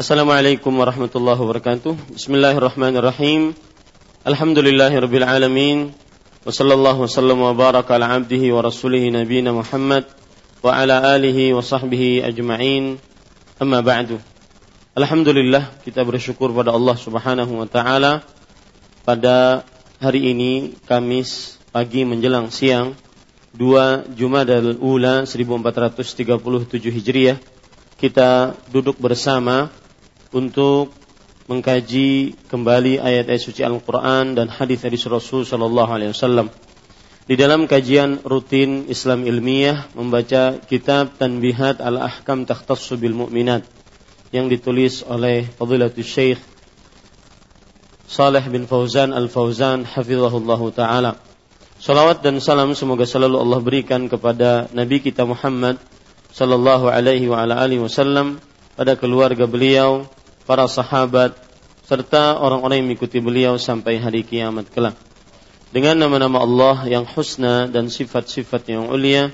Assalamualaikum warahmatullahi wabarakatuh. Bismillahirrahmanirrahim. Alhamdulillahirabbil alamin. Wa sallallahu wasallam wa baraka ala abdihi wa rasulih nabiyina Muhammad wa ala alihi wa sahbihi ajma'in. Amma ba'du. Alhamdulillah kita bersyukur pada Allah Subhanahu wa taala pada hari ini Kamis pagi menjelang siang 2 Jumadal Ula 1437 Hijriah kita duduk bersama untuk mengkaji kembali ayat-ayat suci Al-Quran dan hadis-hadis Rasul Sallallahu Alaihi Wasallam. Di dalam kajian rutin Islam ilmiah membaca kitab Tanbihat al-Ahkam Takhtassu bil Mu'minat yang ditulis oleh Fadilatul Syekh Saleh bin Fauzan Al-Fauzan hafizahullahu taala. Salawat dan salam semoga selalu Allah berikan kepada Nabi kita Muhammad sallallahu alaihi wa wasallam pada keluarga beliau, para sahabat, serta orang-orang yang mengikuti beliau sampai hari kiamat kelak. Dengan nama-nama Allah yang husna dan sifat-sifat yang ulia,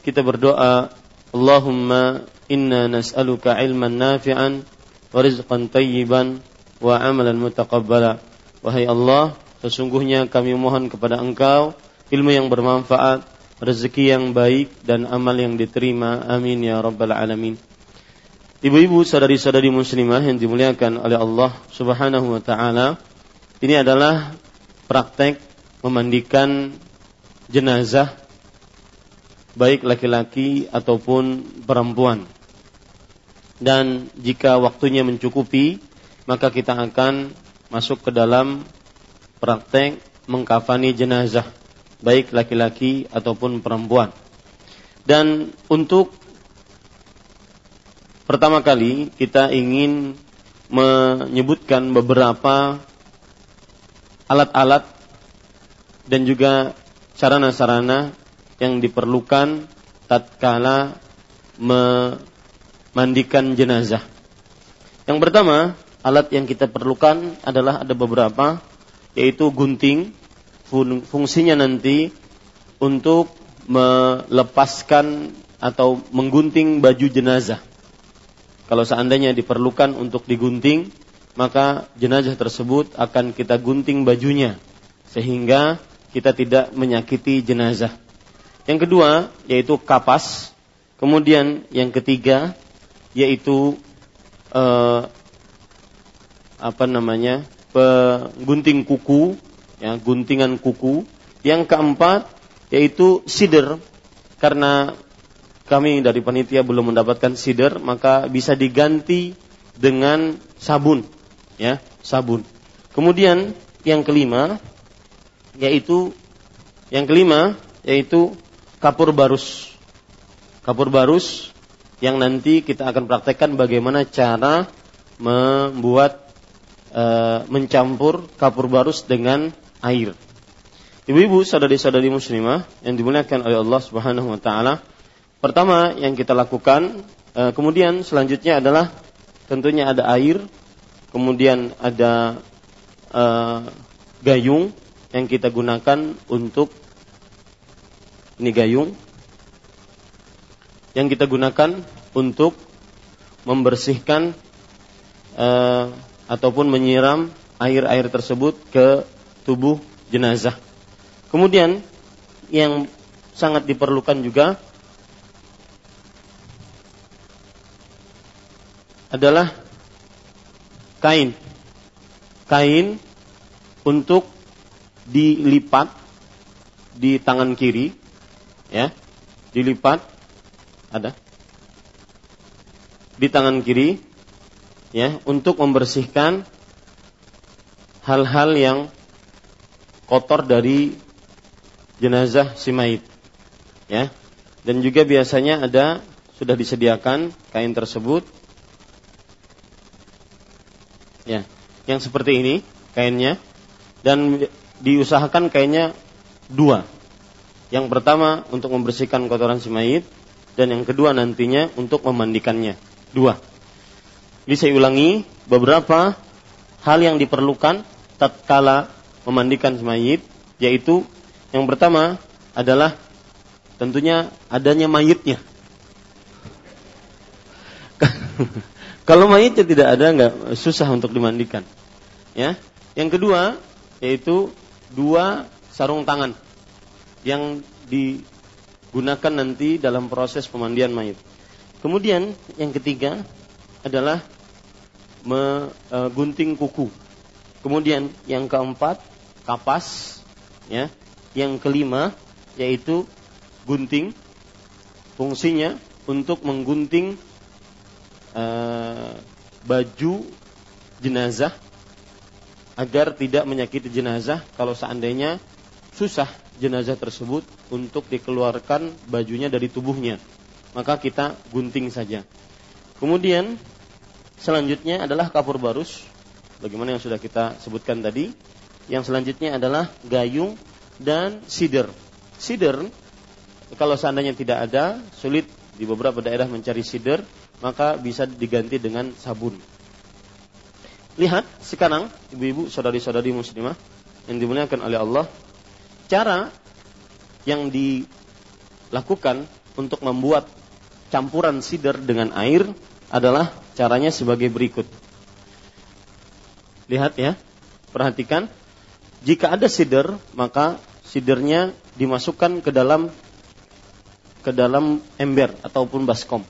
kita berdoa, Allahumma inna nas'aluka ilman nafi'an wa rizqan tayyiban wa amalan mutaqabbala. Wahai Allah, sesungguhnya kami mohon kepada Engkau ilmu yang bermanfaat, rezeki yang baik dan amal yang diterima. Amin ya rabbal alamin. Ibu-ibu, saudari-saudari muslimah yang dimuliakan oleh Allah Subhanahu wa taala, ini adalah praktek memandikan jenazah baik laki-laki ataupun perempuan. Dan jika waktunya mencukupi, maka kita akan masuk ke dalam praktek mengkafani jenazah baik laki-laki ataupun perempuan. Dan untuk Pertama kali kita ingin menyebutkan beberapa alat-alat dan juga sarana-sarana yang diperlukan tatkala memandikan jenazah. Yang pertama, alat yang kita perlukan adalah ada beberapa yaitu gunting fungsinya nanti untuk melepaskan atau menggunting baju jenazah kalau seandainya diperlukan untuk digunting, maka jenazah tersebut akan kita gunting bajunya sehingga kita tidak menyakiti jenazah. Yang kedua yaitu kapas. Kemudian yang ketiga yaitu eh, apa namanya penggunting kuku, ya guntingan kuku. Yang keempat yaitu sider karena kami dari panitia belum mendapatkan sider, maka bisa diganti dengan sabun, ya, sabun. Kemudian yang kelima yaitu yang kelima yaitu kapur barus. Kapur barus yang nanti kita akan praktekkan bagaimana cara membuat e, mencampur kapur barus dengan air. Ibu-ibu, saudari-saudari muslimah yang dimuliakan oleh Allah Subhanahu wa taala, Pertama yang kita lakukan, e, kemudian selanjutnya adalah tentunya ada air, kemudian ada e, gayung yang kita gunakan untuk ini gayung yang kita gunakan untuk membersihkan e, ataupun menyiram air-air tersebut ke tubuh jenazah. Kemudian yang sangat diperlukan juga adalah kain. Kain untuk dilipat di tangan kiri, ya, dilipat ada. Di tangan kiri, ya, untuk membersihkan hal-hal yang kotor dari jenazah si mayit, ya, dan juga biasanya ada sudah disediakan kain tersebut Ya, yang seperti ini kainnya dan diusahakan kainnya dua. Yang pertama untuk membersihkan kotoran si mayit dan yang kedua nantinya untuk memandikannya. Dua. Jadi saya ulangi beberapa hal yang diperlukan tatkala memandikan si mayit yaitu yang pertama adalah tentunya adanya mayitnya. Kalau mayitnya tidak ada nggak susah untuk dimandikan. Ya. Yang kedua yaitu dua sarung tangan yang digunakan nanti dalam proses pemandian mayit. Kemudian yang ketiga adalah menggunting e, kuku. Kemudian yang keempat kapas, ya. Yang kelima yaitu gunting. Fungsinya untuk menggunting uh, baju jenazah agar tidak menyakiti jenazah kalau seandainya susah jenazah tersebut untuk dikeluarkan bajunya dari tubuhnya. Maka kita gunting saja. Kemudian selanjutnya adalah kapur barus. Bagaimana yang sudah kita sebutkan tadi? Yang selanjutnya adalah gayung dan sider. Sider kalau seandainya tidak ada sulit di beberapa daerah mencari sider maka bisa diganti dengan sabun. Lihat sekarang ibu-ibu saudari-saudari muslimah yang dimuliakan oleh Allah, cara yang dilakukan untuk membuat campuran sider dengan air adalah caranya sebagai berikut. Lihat ya, perhatikan. Jika ada sider, maka sidernya dimasukkan ke dalam ke dalam ember ataupun baskom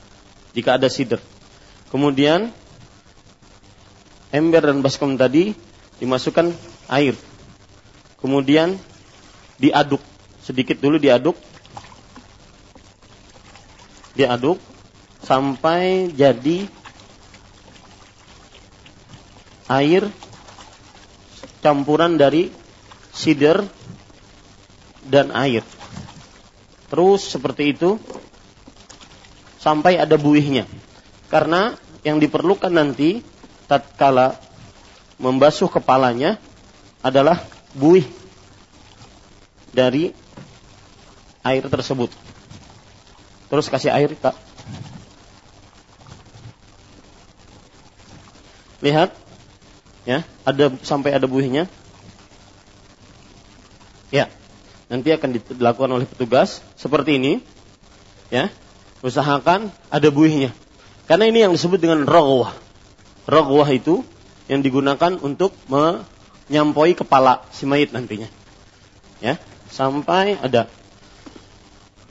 jika ada sider. Kemudian ember dan baskom tadi dimasukkan air. Kemudian diaduk sedikit dulu diaduk. Diaduk sampai jadi air campuran dari sider dan air. Terus seperti itu sampai ada buihnya. Karena yang diperlukan nanti tatkala membasuh kepalanya adalah buih dari air tersebut. Terus kasih air, Kak. Lihat, ya, ada sampai ada buihnya. Ya, nanti akan dilakukan oleh petugas seperti ini, ya usahakan ada buihnya. Karena ini yang disebut dengan rogwah. Rogwah itu yang digunakan untuk menyampoi kepala si mayit nantinya. Ya, sampai ada.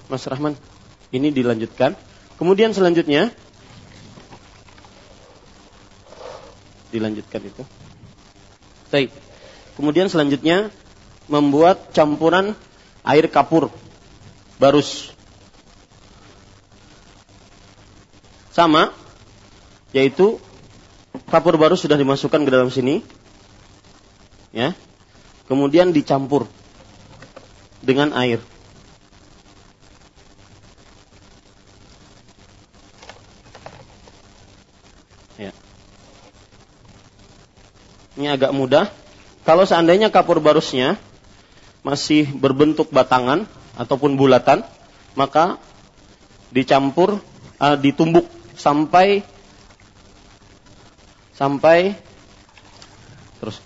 Mas Rahman, ini dilanjutkan. Kemudian selanjutnya dilanjutkan itu. Baik. Kemudian selanjutnya membuat campuran air kapur barus sama yaitu kapur baru sudah dimasukkan ke dalam sini ya. Kemudian dicampur dengan air. Ya. Ini agak mudah. Kalau seandainya kapur barusnya masih berbentuk batangan ataupun bulatan maka dicampur uh, ditumbuk sampai sampai terus.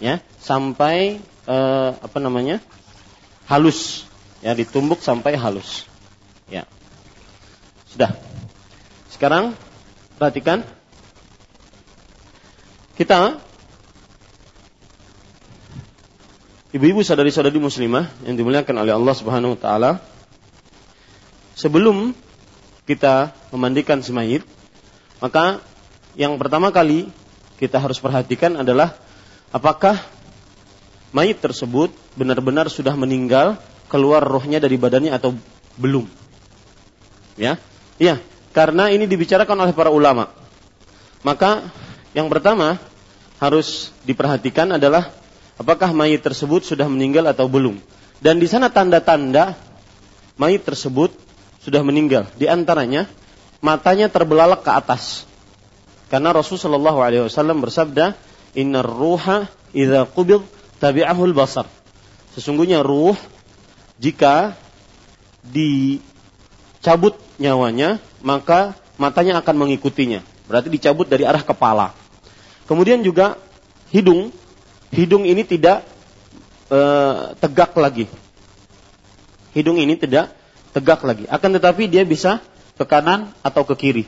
Ya sampai eh, apa namanya? Halus. Ya ditumbuk sampai halus. Ya. Sudah. Sekarang perhatikan. Kita Ibu-ibu sadari-sadari muslimah yang dimuliakan oleh Allah Subhanahu wa taala, sebelum kita memandikan semayit, maka yang pertama kali kita harus perhatikan adalah apakah mayit tersebut benar-benar sudah meninggal, keluar rohnya dari badannya atau belum. Ya. Iya, karena ini dibicarakan oleh para ulama. Maka yang pertama harus diperhatikan adalah apakah mayit tersebut sudah meninggal atau belum. Dan di sana tanda-tanda mayit tersebut sudah meninggal. Di antaranya matanya terbelalak ke atas. Karena Rasulullah SAW bersabda, Inna ruha idha qubid tabi'ahul basar. Sesungguhnya ruh jika dicabut nyawanya, maka matanya akan mengikutinya. Berarti dicabut dari arah kepala. Kemudian juga hidung hidung ini tidak e, tegak lagi. Hidung ini tidak tegak lagi. Akan tetapi dia bisa ke kanan atau ke kiri.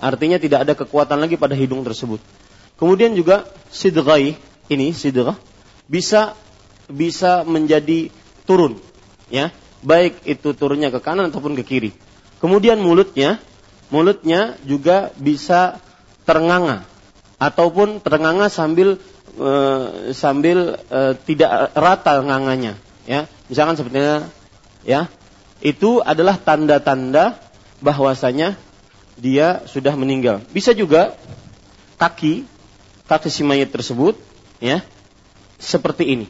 Artinya tidak ada kekuatan lagi pada hidung tersebut. Kemudian juga sidghai ini sidghah bisa bisa menjadi turun ya baik itu turunnya ke kanan ataupun ke kiri kemudian mulutnya mulutnya juga bisa ternganga ataupun ternganga sambil e, sambil e, tidak rata nganganya ya misalkan sepertinya ya itu adalah tanda-tanda bahwasanya dia sudah meninggal bisa juga kaki kaki si mayat tersebut ya seperti ini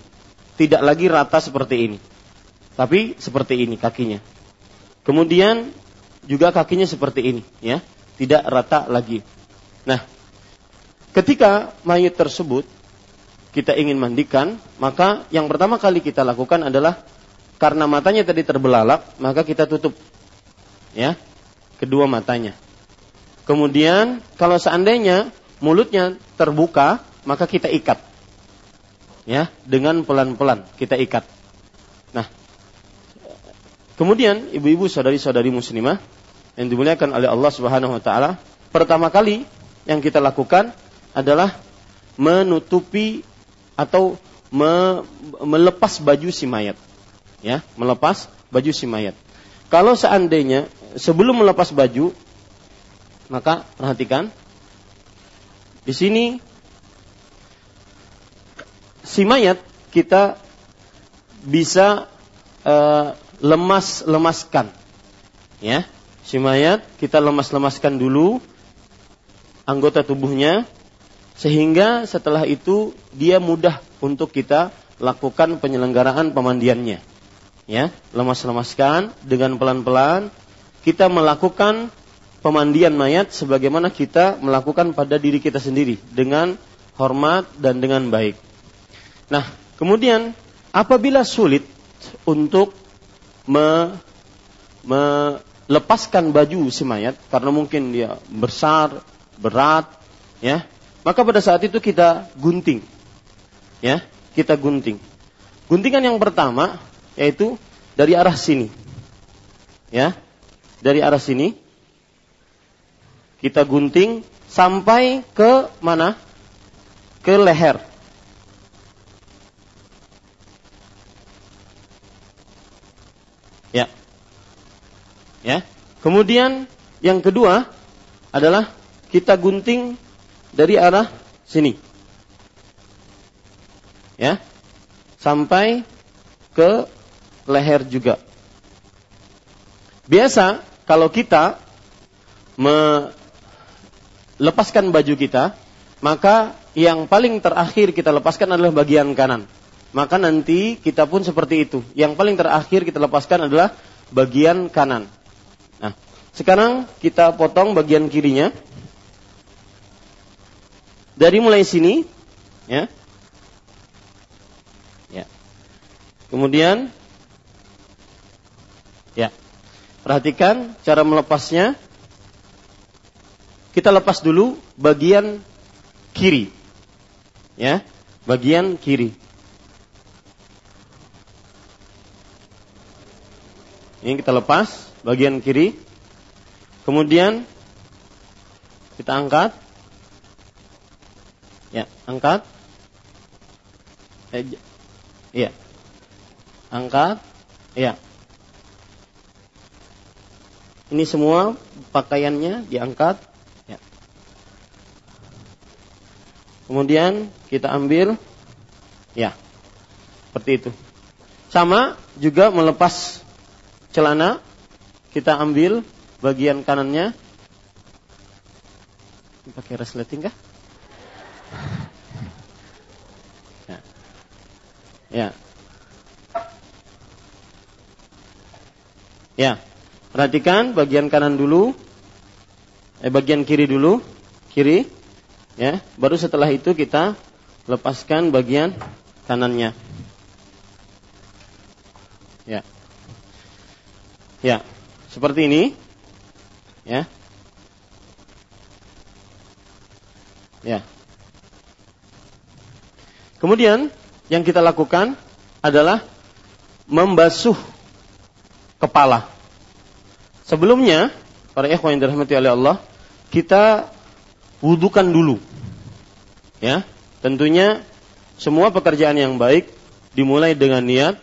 tidak lagi rata seperti ini. Tapi seperti ini kakinya. Kemudian juga kakinya seperti ini, ya, tidak rata lagi. Nah, ketika mayat tersebut kita ingin mandikan, maka yang pertama kali kita lakukan adalah karena matanya tadi terbelalak, maka kita tutup ya, kedua matanya. Kemudian kalau seandainya mulutnya terbuka, maka kita ikat ya dengan pelan-pelan kita ikat. Nah, kemudian ibu-ibu saudari-saudari muslimah yang dimuliakan oleh Allah Subhanahu wa taala, pertama kali yang kita lakukan adalah menutupi atau me, melepas baju si mayat. Ya, melepas baju si mayat. Kalau seandainya sebelum melepas baju maka perhatikan di sini si mayat kita bisa uh, lemas lemaskan ya si mayat kita lemas lemaskan dulu anggota tubuhnya sehingga setelah itu dia mudah untuk kita lakukan penyelenggaraan pemandiannya. Ya lemas lemaskan dengan pelan pelan kita melakukan pemandian mayat sebagaimana kita melakukan pada diri kita sendiri dengan hormat dan dengan baik. Nah, kemudian apabila sulit untuk me, melepaskan baju si mayat karena mungkin dia besar, berat, ya, maka pada saat itu kita gunting, ya, kita gunting. Guntingan yang pertama yaitu dari arah sini, ya, dari arah sini kita gunting sampai ke mana? Ke leher. Ya. Ya. Kemudian yang kedua adalah kita gunting dari arah sini. Ya. Sampai ke leher juga. Biasa kalau kita melepaskan baju kita, maka yang paling terakhir kita lepaskan adalah bagian kanan maka nanti kita pun seperti itu. Yang paling terakhir kita lepaskan adalah bagian kanan. Nah, sekarang kita potong bagian kirinya. Dari mulai sini, ya. Ya. Kemudian ya. Perhatikan cara melepasnya. Kita lepas dulu bagian kiri. Ya, bagian kiri. Ini kita lepas bagian kiri. Kemudian kita angkat. Ya, angkat. Eh, iya. Angkat. Iya. Ini semua pakaiannya diangkat. Ya. Kemudian kita ambil. Ya. Seperti itu. Sama juga melepas celana kita ambil bagian kanannya pakai resleting kah? Ya. ya. Ya. Perhatikan bagian kanan dulu. Eh bagian kiri dulu. Kiri. Ya. Baru setelah itu kita lepaskan bagian kanannya. Ya. Ya, seperti ini. Ya. Ya. Kemudian yang kita lakukan adalah membasuh kepala. sebelumnya para ikhwan yang dirahmati oleh Allah, kita wudukan dulu. Ya, tentunya semua pekerjaan yang baik dimulai dengan niat,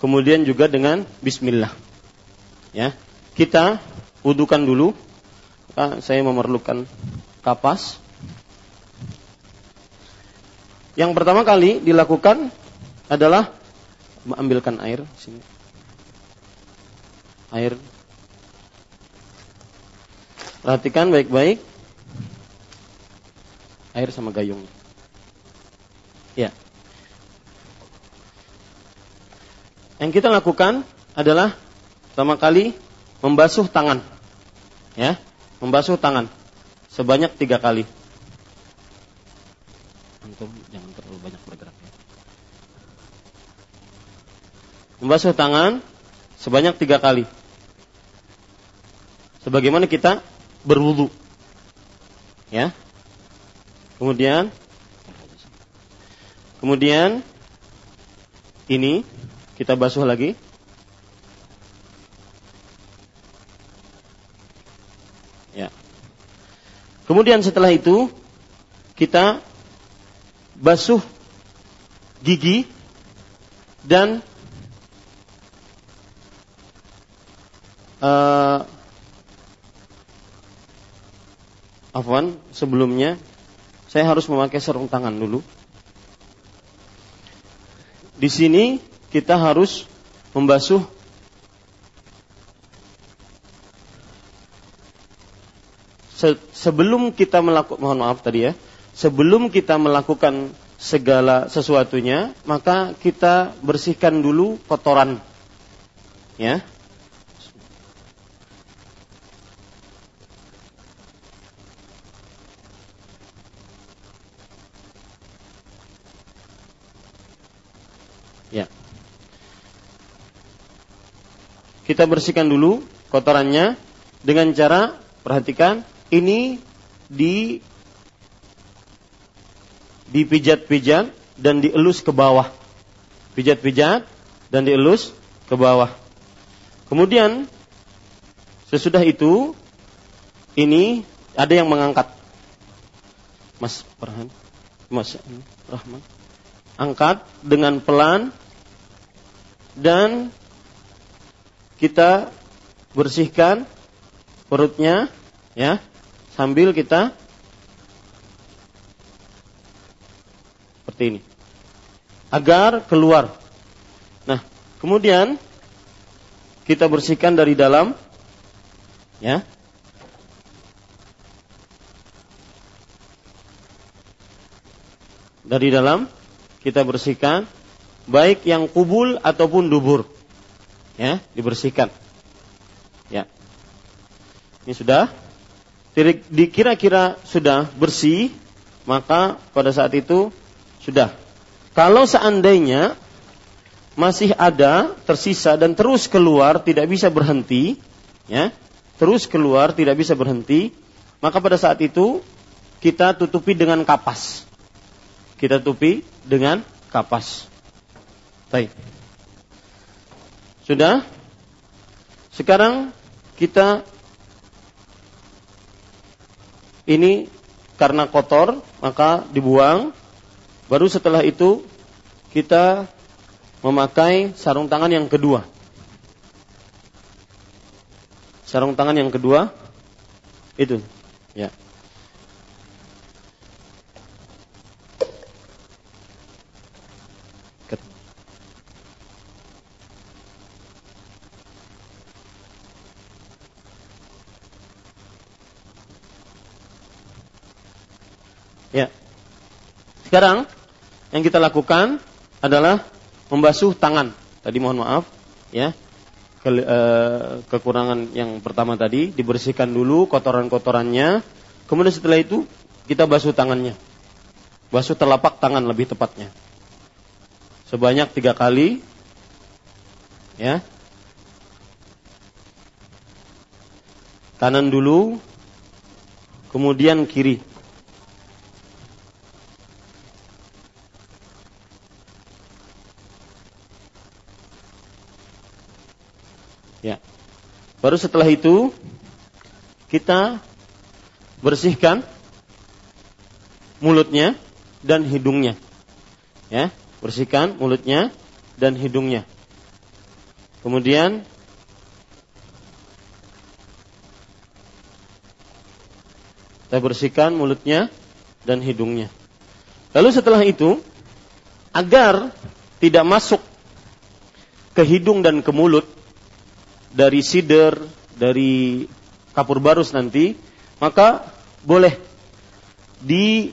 kemudian juga dengan bismillah. Ya, kita wudukan dulu. Ah, saya memerlukan kapas. Yang pertama kali dilakukan adalah mengambilkan air sini. Air. Perhatikan baik-baik. Air sama gayung. Ya. Yang kita lakukan adalah pertama kali membasuh tangan. Ya, membasuh tangan sebanyak tiga kali. Antum jangan terlalu banyak bergerak ya. Membasuh tangan sebanyak tiga kali. Sebagaimana kita berwudu. Ya. Kemudian Kemudian ini kita basuh lagi. Ya. Kemudian setelah itu kita basuh gigi dan uh, afwan sebelumnya saya harus memakai sarung tangan dulu. Di sini kita harus membasuh sebelum kita melakukan mohon maaf tadi ya sebelum kita melakukan segala sesuatunya maka kita bersihkan dulu kotoran. Ya. Kita bersihkan dulu kotorannya dengan cara perhatikan ini di dipijat-pijat dan dielus ke bawah. Pijat-pijat dan dielus ke bawah. Kemudian sesudah itu ini ada yang mengangkat. Mas Farhan, Mas Rahman. Angkat dengan pelan dan kita bersihkan perutnya ya sambil kita seperti ini agar keluar. Nah, kemudian kita bersihkan dari dalam ya. Dari dalam kita bersihkan baik yang kubul ataupun dubur ya dibersihkan ya ini sudah dikira-kira sudah bersih maka pada saat itu sudah kalau seandainya masih ada tersisa dan terus keluar tidak bisa berhenti ya terus keluar tidak bisa berhenti maka pada saat itu kita tutupi dengan kapas kita tutupi dengan kapas baik sudah? Sekarang kita ini karena kotor maka dibuang. Baru setelah itu kita memakai sarung tangan yang kedua. Sarung tangan yang kedua itu ya. Ya. Sekarang yang kita lakukan adalah membasuh tangan. Tadi mohon maaf, ya. Ke, e, kekurangan yang pertama tadi dibersihkan dulu kotoran-kotorannya. Kemudian setelah itu kita basuh tangannya. Basuh telapak tangan lebih tepatnya. Sebanyak tiga kali. Ya. Kanan dulu, kemudian kiri. Baru setelah itu kita bersihkan mulutnya dan hidungnya. Ya, bersihkan mulutnya dan hidungnya. Kemudian kita bersihkan mulutnya dan hidungnya. Lalu setelah itu, agar tidak masuk ke hidung dan ke mulut dari sider, dari kapur barus nanti, maka boleh ditutupi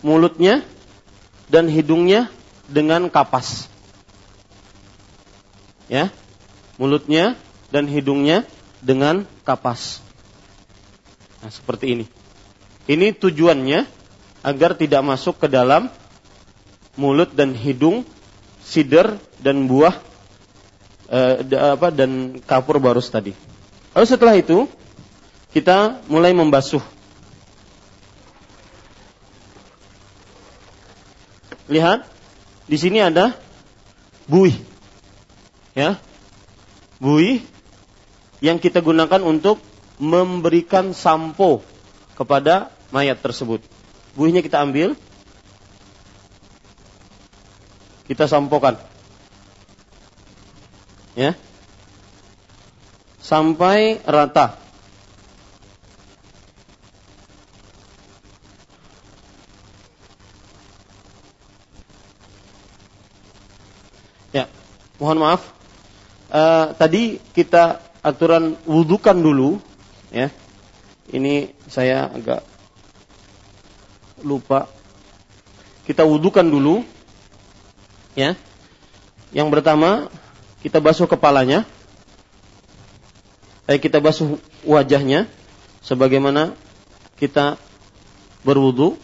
mulutnya dan hidungnya dengan kapas. Ya, mulutnya dan hidungnya dengan kapas. Nah, seperti ini. Ini tujuannya agar tidak masuk ke dalam mulut dan hidung sider dan buah eh, apa dan kapur barus tadi. Lalu setelah itu kita mulai membasuh. Lihat, di sini ada buih. Ya. Buih yang kita gunakan untuk memberikan sampo kepada mayat tersebut. Buihnya kita ambil, kita sampokan. Ya. Sampai rata. Ya, mohon maaf. Uh, tadi kita aturan wudhukan dulu, ya. Ini saya agak lupa. Kita wudhukan dulu Ya. Yang pertama, kita basuh kepalanya. Eh, kita basuh wajahnya sebagaimana kita berwudu.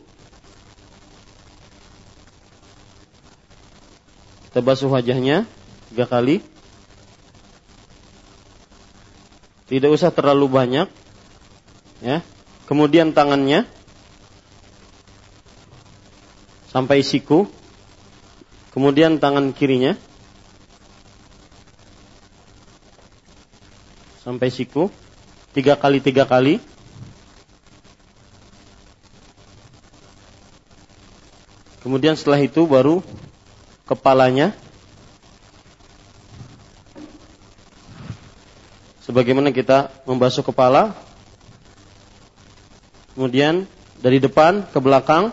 Kita basuh wajahnya tiga kali. Tidak usah terlalu banyak. Ya. Kemudian tangannya sampai siku Kemudian tangan kirinya sampai siku tiga kali tiga kali. Kemudian setelah itu baru kepalanya sebagaimana kita membasuh kepala kemudian dari depan ke belakang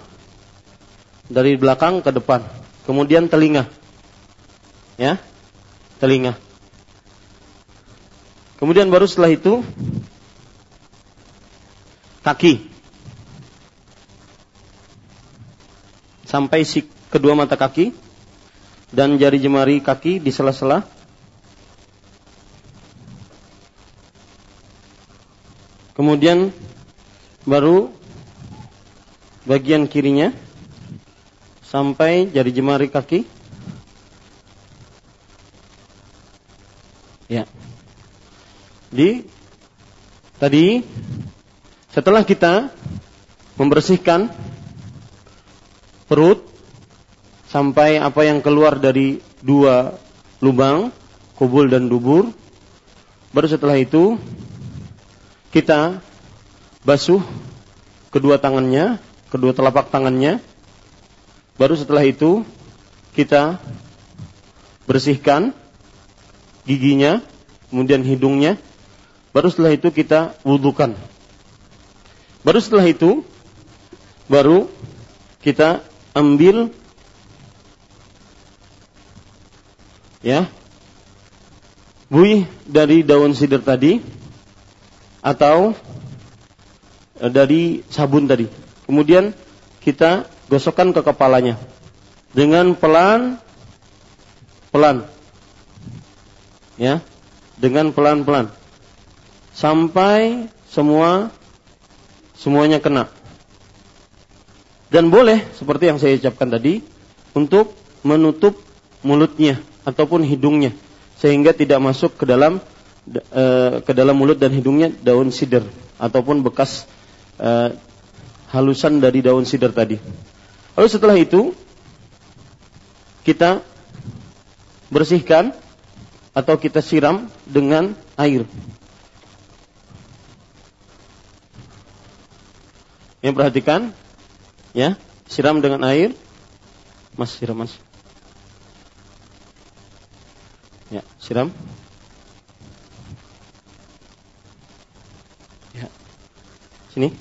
dari belakang ke depan Kemudian telinga. Ya. Telinga. Kemudian baru setelah itu kaki. Sampai si kedua mata kaki dan jari jemari kaki di sela-sela. Kemudian baru bagian kirinya sampai jari jemari kaki. Di? Tadi? Setelah kita membersihkan perut sampai apa yang keluar dari dua lubang, kubul dan dubur, baru setelah itu kita basuh kedua tangannya, kedua telapak tangannya. Baru setelah itu kita bersihkan giginya, kemudian hidungnya. Baru setelah itu kita wudhukan. Baru setelah itu baru kita ambil ya buih dari daun sidr tadi atau eh, dari sabun tadi. Kemudian kita gosokkan ke kepalanya dengan pelan pelan ya dengan pelan-pelan sampai semua semuanya kena dan boleh seperti yang saya ucapkan tadi untuk menutup mulutnya ataupun hidungnya sehingga tidak masuk ke dalam e, ke dalam mulut dan hidungnya daun sidr ataupun bekas e, halusan dari daun sidr tadi. Lalu setelah itu kita bersihkan atau kita siram dengan air. Yang perhatikan, ya, siram dengan air. Mas siram mas. Ya, siram. Ya. Sini.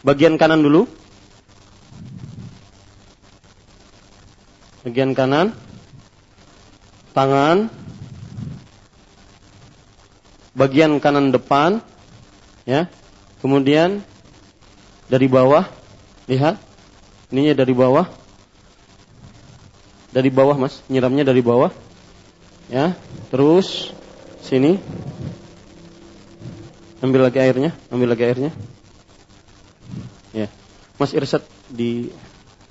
Bagian kanan dulu. Bagian kanan. Tangan. Bagian kanan depan. Ya. Kemudian dari bawah. Lihat. Ininya dari bawah. Dari bawah, Mas. Nyiramnya dari bawah. Ya. Terus sini. Ambil lagi airnya, ambil lagi airnya. Ya. Mas Irsyad di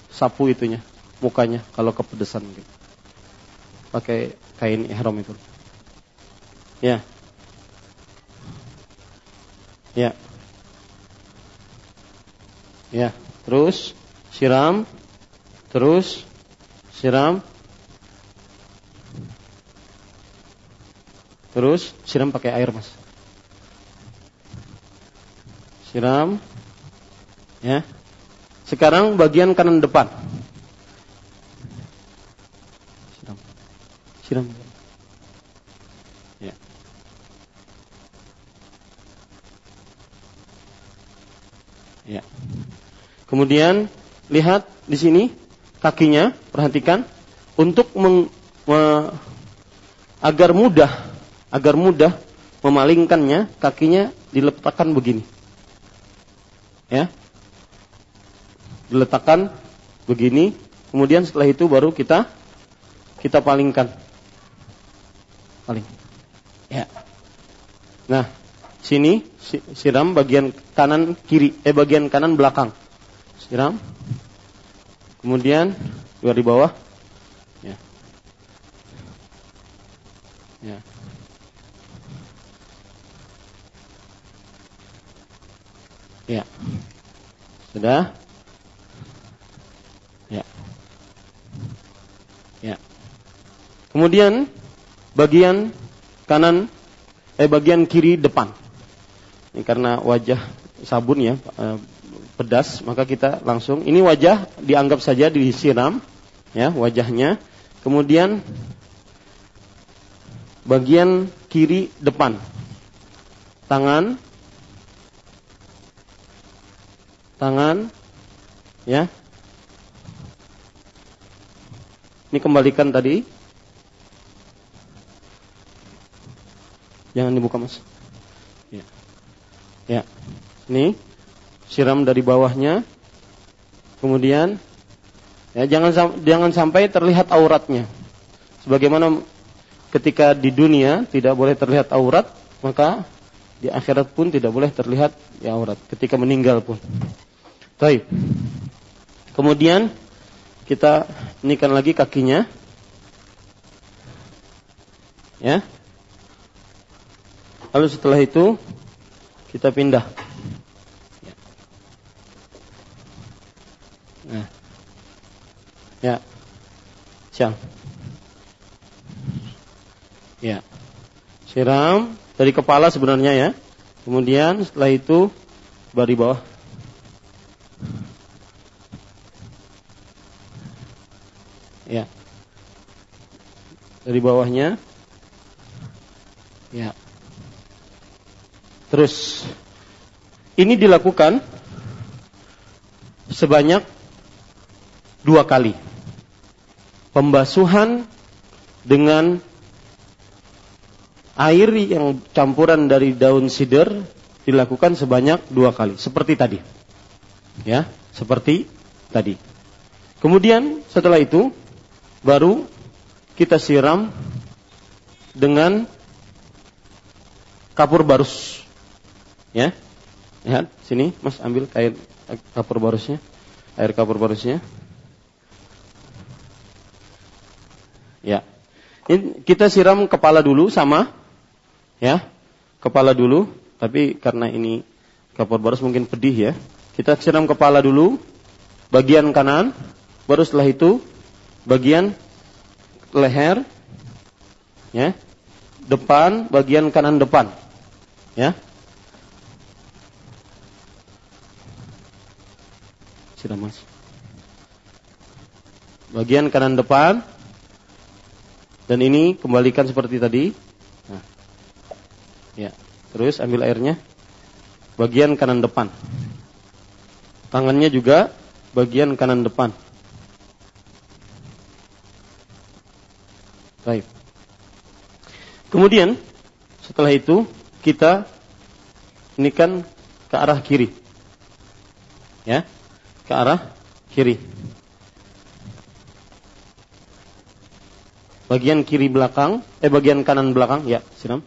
sapu itunya mukanya kalau kepedesan gitu. Pakai kain ihram itu. Ya. Ya. Ya, terus siram, terus siram, terus siram pakai air mas. Siram, ya. Sekarang bagian kanan depan. Siram. Ya. Kemudian lihat di sini kakinya, perhatikan untuk meng, me, agar mudah agar mudah memalingkannya, kakinya diletakkan begini. Ya. Diletakkan begini, kemudian setelah itu baru kita kita palingkan paling. Ya. Nah, sini siram bagian kanan kiri, eh bagian kanan belakang. Siram. Kemudian biar di bawah. Ya. Ya. Ya. Sudah? Ya. Ya. Kemudian bagian kanan eh bagian kiri depan. Ini karena wajah sabun ya eh, pedas, maka kita langsung ini wajah dianggap saja disiram ya wajahnya. Kemudian bagian kiri depan. Tangan tangan ya. Ini kembalikan tadi Jangan dibuka mas. Ya. Ya. Ini siram dari bawahnya. Kemudian ya jangan jangan sampai terlihat auratnya. Sebagaimana ketika di dunia tidak boleh terlihat aurat, maka di akhirat pun tidak boleh terlihat ya aurat ketika meninggal pun. Baik. Kemudian kita inikan lagi kakinya. Ya. Lalu setelah itu kita pindah. Nah. Ya. Siang. Ya. Siram dari kepala sebenarnya ya. Kemudian setelah itu dari bawah. Ya. Dari bawahnya. Ya. Terus ini dilakukan sebanyak dua kali. Pembasuhan dengan air yang campuran dari daun sider dilakukan sebanyak dua kali, seperti tadi. Ya, seperti tadi. Kemudian setelah itu baru kita siram dengan kapur barus Ya. Lihat sini, Mas ambil air kapur barusnya. Air kapur barusnya. Ya. Ini kita siram kepala dulu sama ya. Kepala dulu, tapi karena ini kapur barus mungkin pedih ya. Kita siram kepala dulu bagian kanan, baru setelah itu bagian leher ya. depan, bagian kanan depan. Ya. Sudah Mas. Bagian kanan depan dan ini kembalikan seperti tadi. Nah. Ya. Terus ambil airnya. Bagian kanan depan. Tangannya juga bagian kanan depan. Baik. Kemudian setelah itu kita ini kan ke arah kiri. Ya, ke arah kiri. Bagian kiri belakang, eh bagian kanan belakang, ya, siram.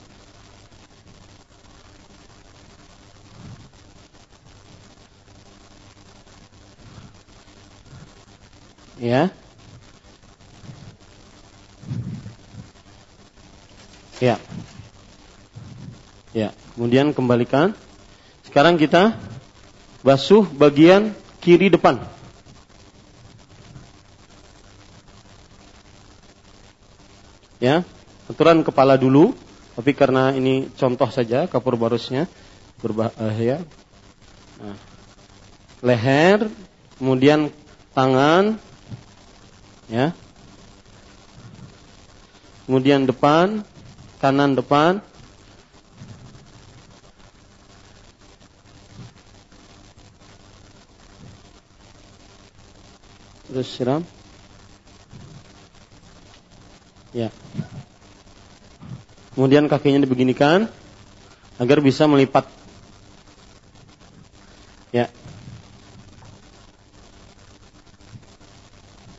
Ya. Ya. Ya, kemudian kembalikan. Sekarang kita basuh bagian kiri depan. Ya, aturan kepala dulu, tapi karena ini contoh saja kapur barusnya berbahaya. Nah, leher, kemudian tangan, ya, kemudian depan, kanan depan, Terus siram. Ya. Kemudian kakinya dibeginikan agar bisa melipat. Ya.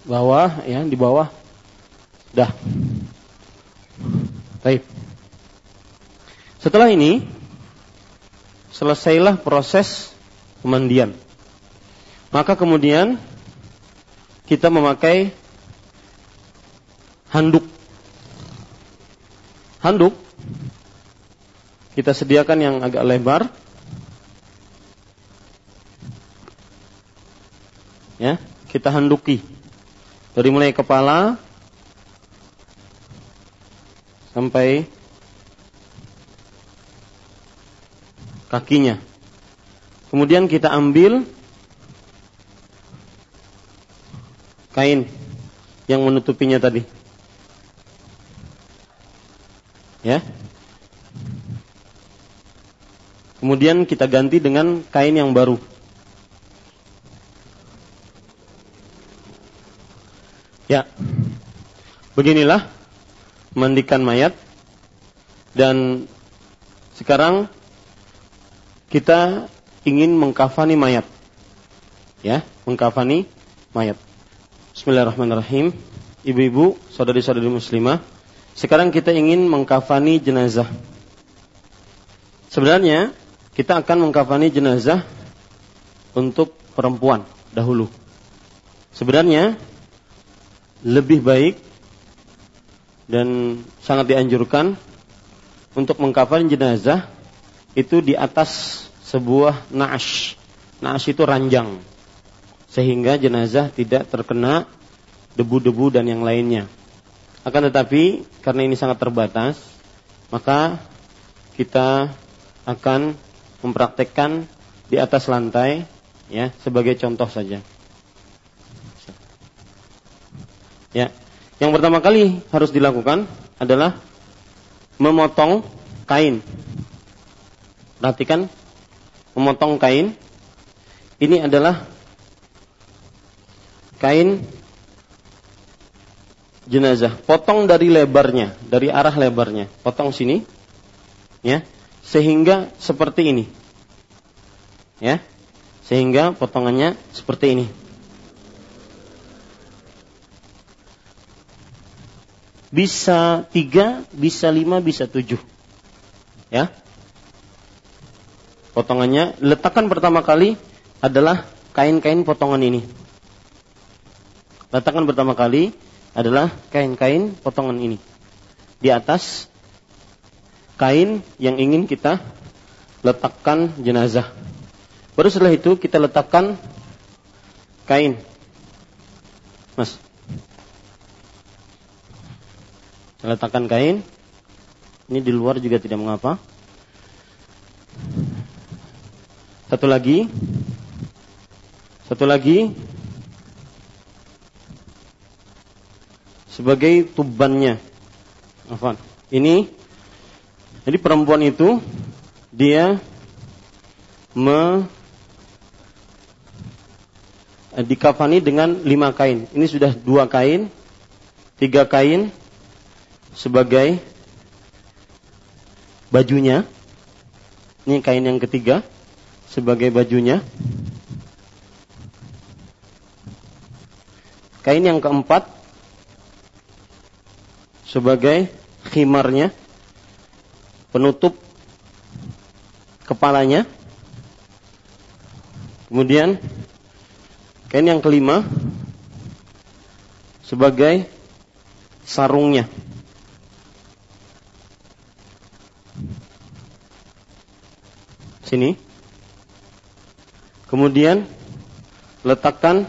Bawah ya, di bawah. Dah. Baik. Setelah ini selesailah proses pemandian. Maka kemudian kita memakai handuk. Handuk kita sediakan yang agak lebar. Ya, kita handuki dari mulai kepala sampai kakinya. Kemudian kita ambil kain yang menutupinya tadi. Ya. Kemudian kita ganti dengan kain yang baru. Ya. Beginilah mandikan mayat dan sekarang kita ingin mengkafani mayat. Ya, mengkafani mayat. Bismillahirrahmanirrahim. Ibu-ibu, saudari-saudari muslimah, sekarang kita ingin mengkafani jenazah. Sebenarnya kita akan mengkafani jenazah untuk perempuan dahulu. Sebenarnya lebih baik dan sangat dianjurkan untuk mengkafani jenazah itu di atas sebuah na'ash. Na'ash itu ranjang sehingga jenazah tidak terkena debu-debu dan yang lainnya. Akan tetapi karena ini sangat terbatas, maka kita akan mempraktekkan di atas lantai ya sebagai contoh saja. Ya, yang pertama kali harus dilakukan adalah memotong kain. Perhatikan memotong kain ini adalah kain jenazah. Potong dari lebarnya, dari arah lebarnya. Potong sini, ya, sehingga seperti ini, ya, sehingga potongannya seperti ini. Bisa tiga, bisa lima, bisa tujuh, ya. Potongannya letakkan pertama kali adalah kain-kain potongan ini letakkan pertama kali adalah kain-kain potongan ini di atas kain yang ingin kita letakkan jenazah. Baru setelah itu kita letakkan kain. Mas. Letakkan kain. Ini di luar juga tidak mengapa. Satu lagi. Satu lagi. Sebagai tubannya. Afan. Ini jadi perempuan itu dia me dikafani dengan lima kain. Ini sudah dua kain, tiga kain sebagai bajunya. Ini kain yang ketiga sebagai bajunya. Kain yang keempat sebagai khimarnya, penutup kepalanya. Kemudian kain yang kelima sebagai sarungnya. Sini. Kemudian letakkan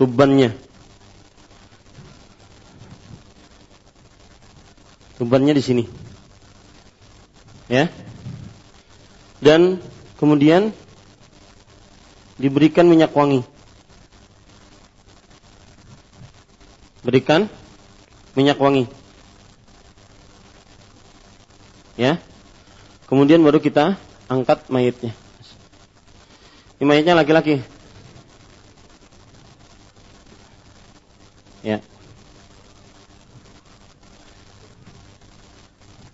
tubannya. Tubannya di sini. Ya. Dan kemudian diberikan minyak wangi. Berikan minyak wangi. Ya. Kemudian baru kita angkat mayatnya. Ini mayatnya laki-laki.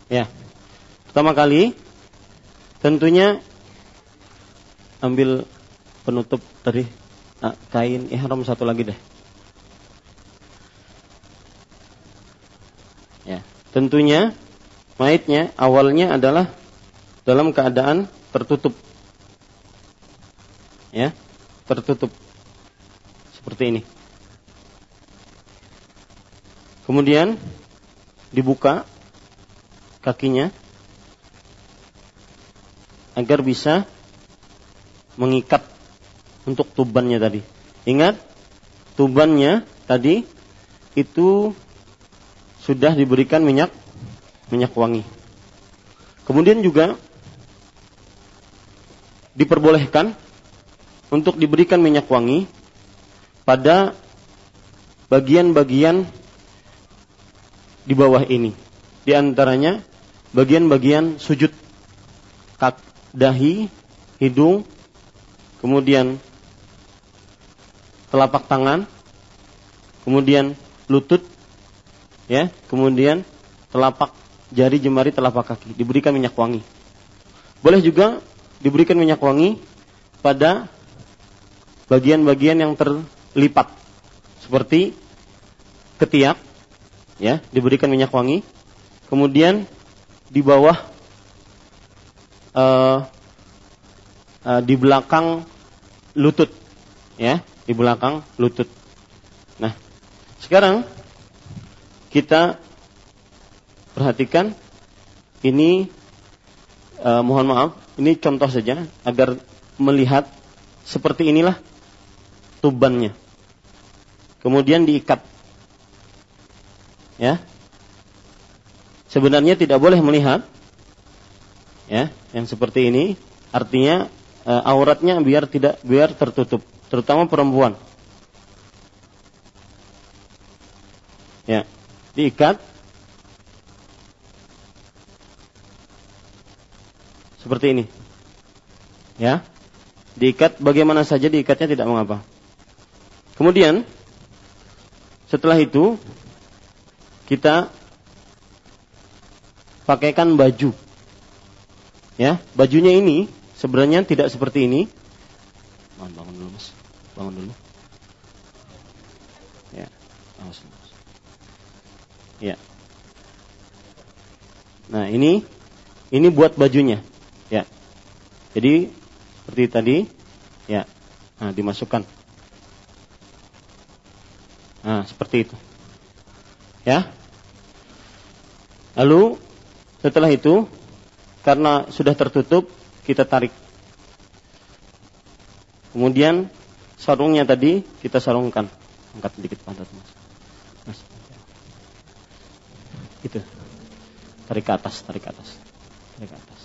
Ya. Pertama kali tentunya ambil penutup dari ah, kain ihram satu lagi deh. Ya, tentunya mayitnya awalnya adalah dalam keadaan tertutup. Ya, tertutup. Seperti ini. Kemudian dibuka kakinya agar bisa mengikat untuk tubannya tadi. Ingat, tubannya tadi itu sudah diberikan minyak minyak wangi. Kemudian juga diperbolehkan untuk diberikan minyak wangi pada bagian-bagian di bawah ini. Di antaranya bagian-bagian sujud. Kak, dahi, hidung, kemudian telapak tangan, kemudian lutut, ya, kemudian telapak jari jemari telapak kaki. Diberikan minyak wangi. Boleh juga diberikan minyak wangi pada bagian-bagian yang terlipat. Seperti ketiak ya diberikan minyak wangi. Kemudian di bawah uh, uh, di belakang lutut ya di belakang lutut nah sekarang kita perhatikan ini uh, mohon maaf ini contoh saja agar melihat seperti inilah tubannya. Kemudian diikat. Ya. Sebenarnya tidak boleh melihat ya, yang seperti ini artinya e, auratnya biar tidak biar tertutup, terutama perempuan. Ya, diikat Seperti ini. Ya. Diikat bagaimana saja diikatnya tidak mengapa. Kemudian setelah itu kita pakaikan baju. Ya, bajunya ini sebenarnya tidak seperti ini. Bangun, bangun dulu, Mas. Bangun dulu. Ya, awas, Ya. Nah, ini ini buat bajunya. Ya. Jadi seperti tadi, ya. Nah, dimasukkan. Nah, seperti itu. Ya. Lalu setelah itu karena sudah tertutup, kita tarik. Kemudian sarungnya tadi kita sarungkan. Angkat sedikit pantat Mas. Mas. itu. Tarik ke atas, tarik ke atas. Tarik ke atas.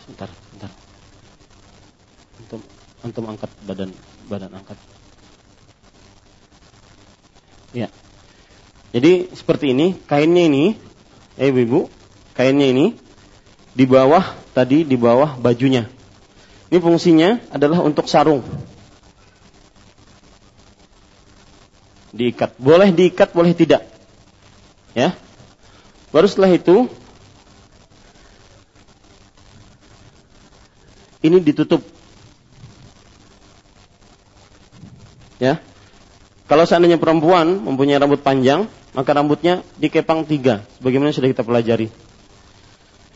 Sebentar, sebentar. Antum, antum angkat badan, badan angkat. Ya. Jadi seperti ini, kainnya ini, eh ibu, kainnya ini di bawah tadi di bawah bajunya. Ini fungsinya adalah untuk sarung. Diikat, boleh diikat, boleh tidak. Ya. Baru setelah itu ini ditutup. Ya. Kalau seandainya perempuan mempunyai rambut panjang, maka rambutnya dikepang tiga, sebagaimana sudah kita pelajari.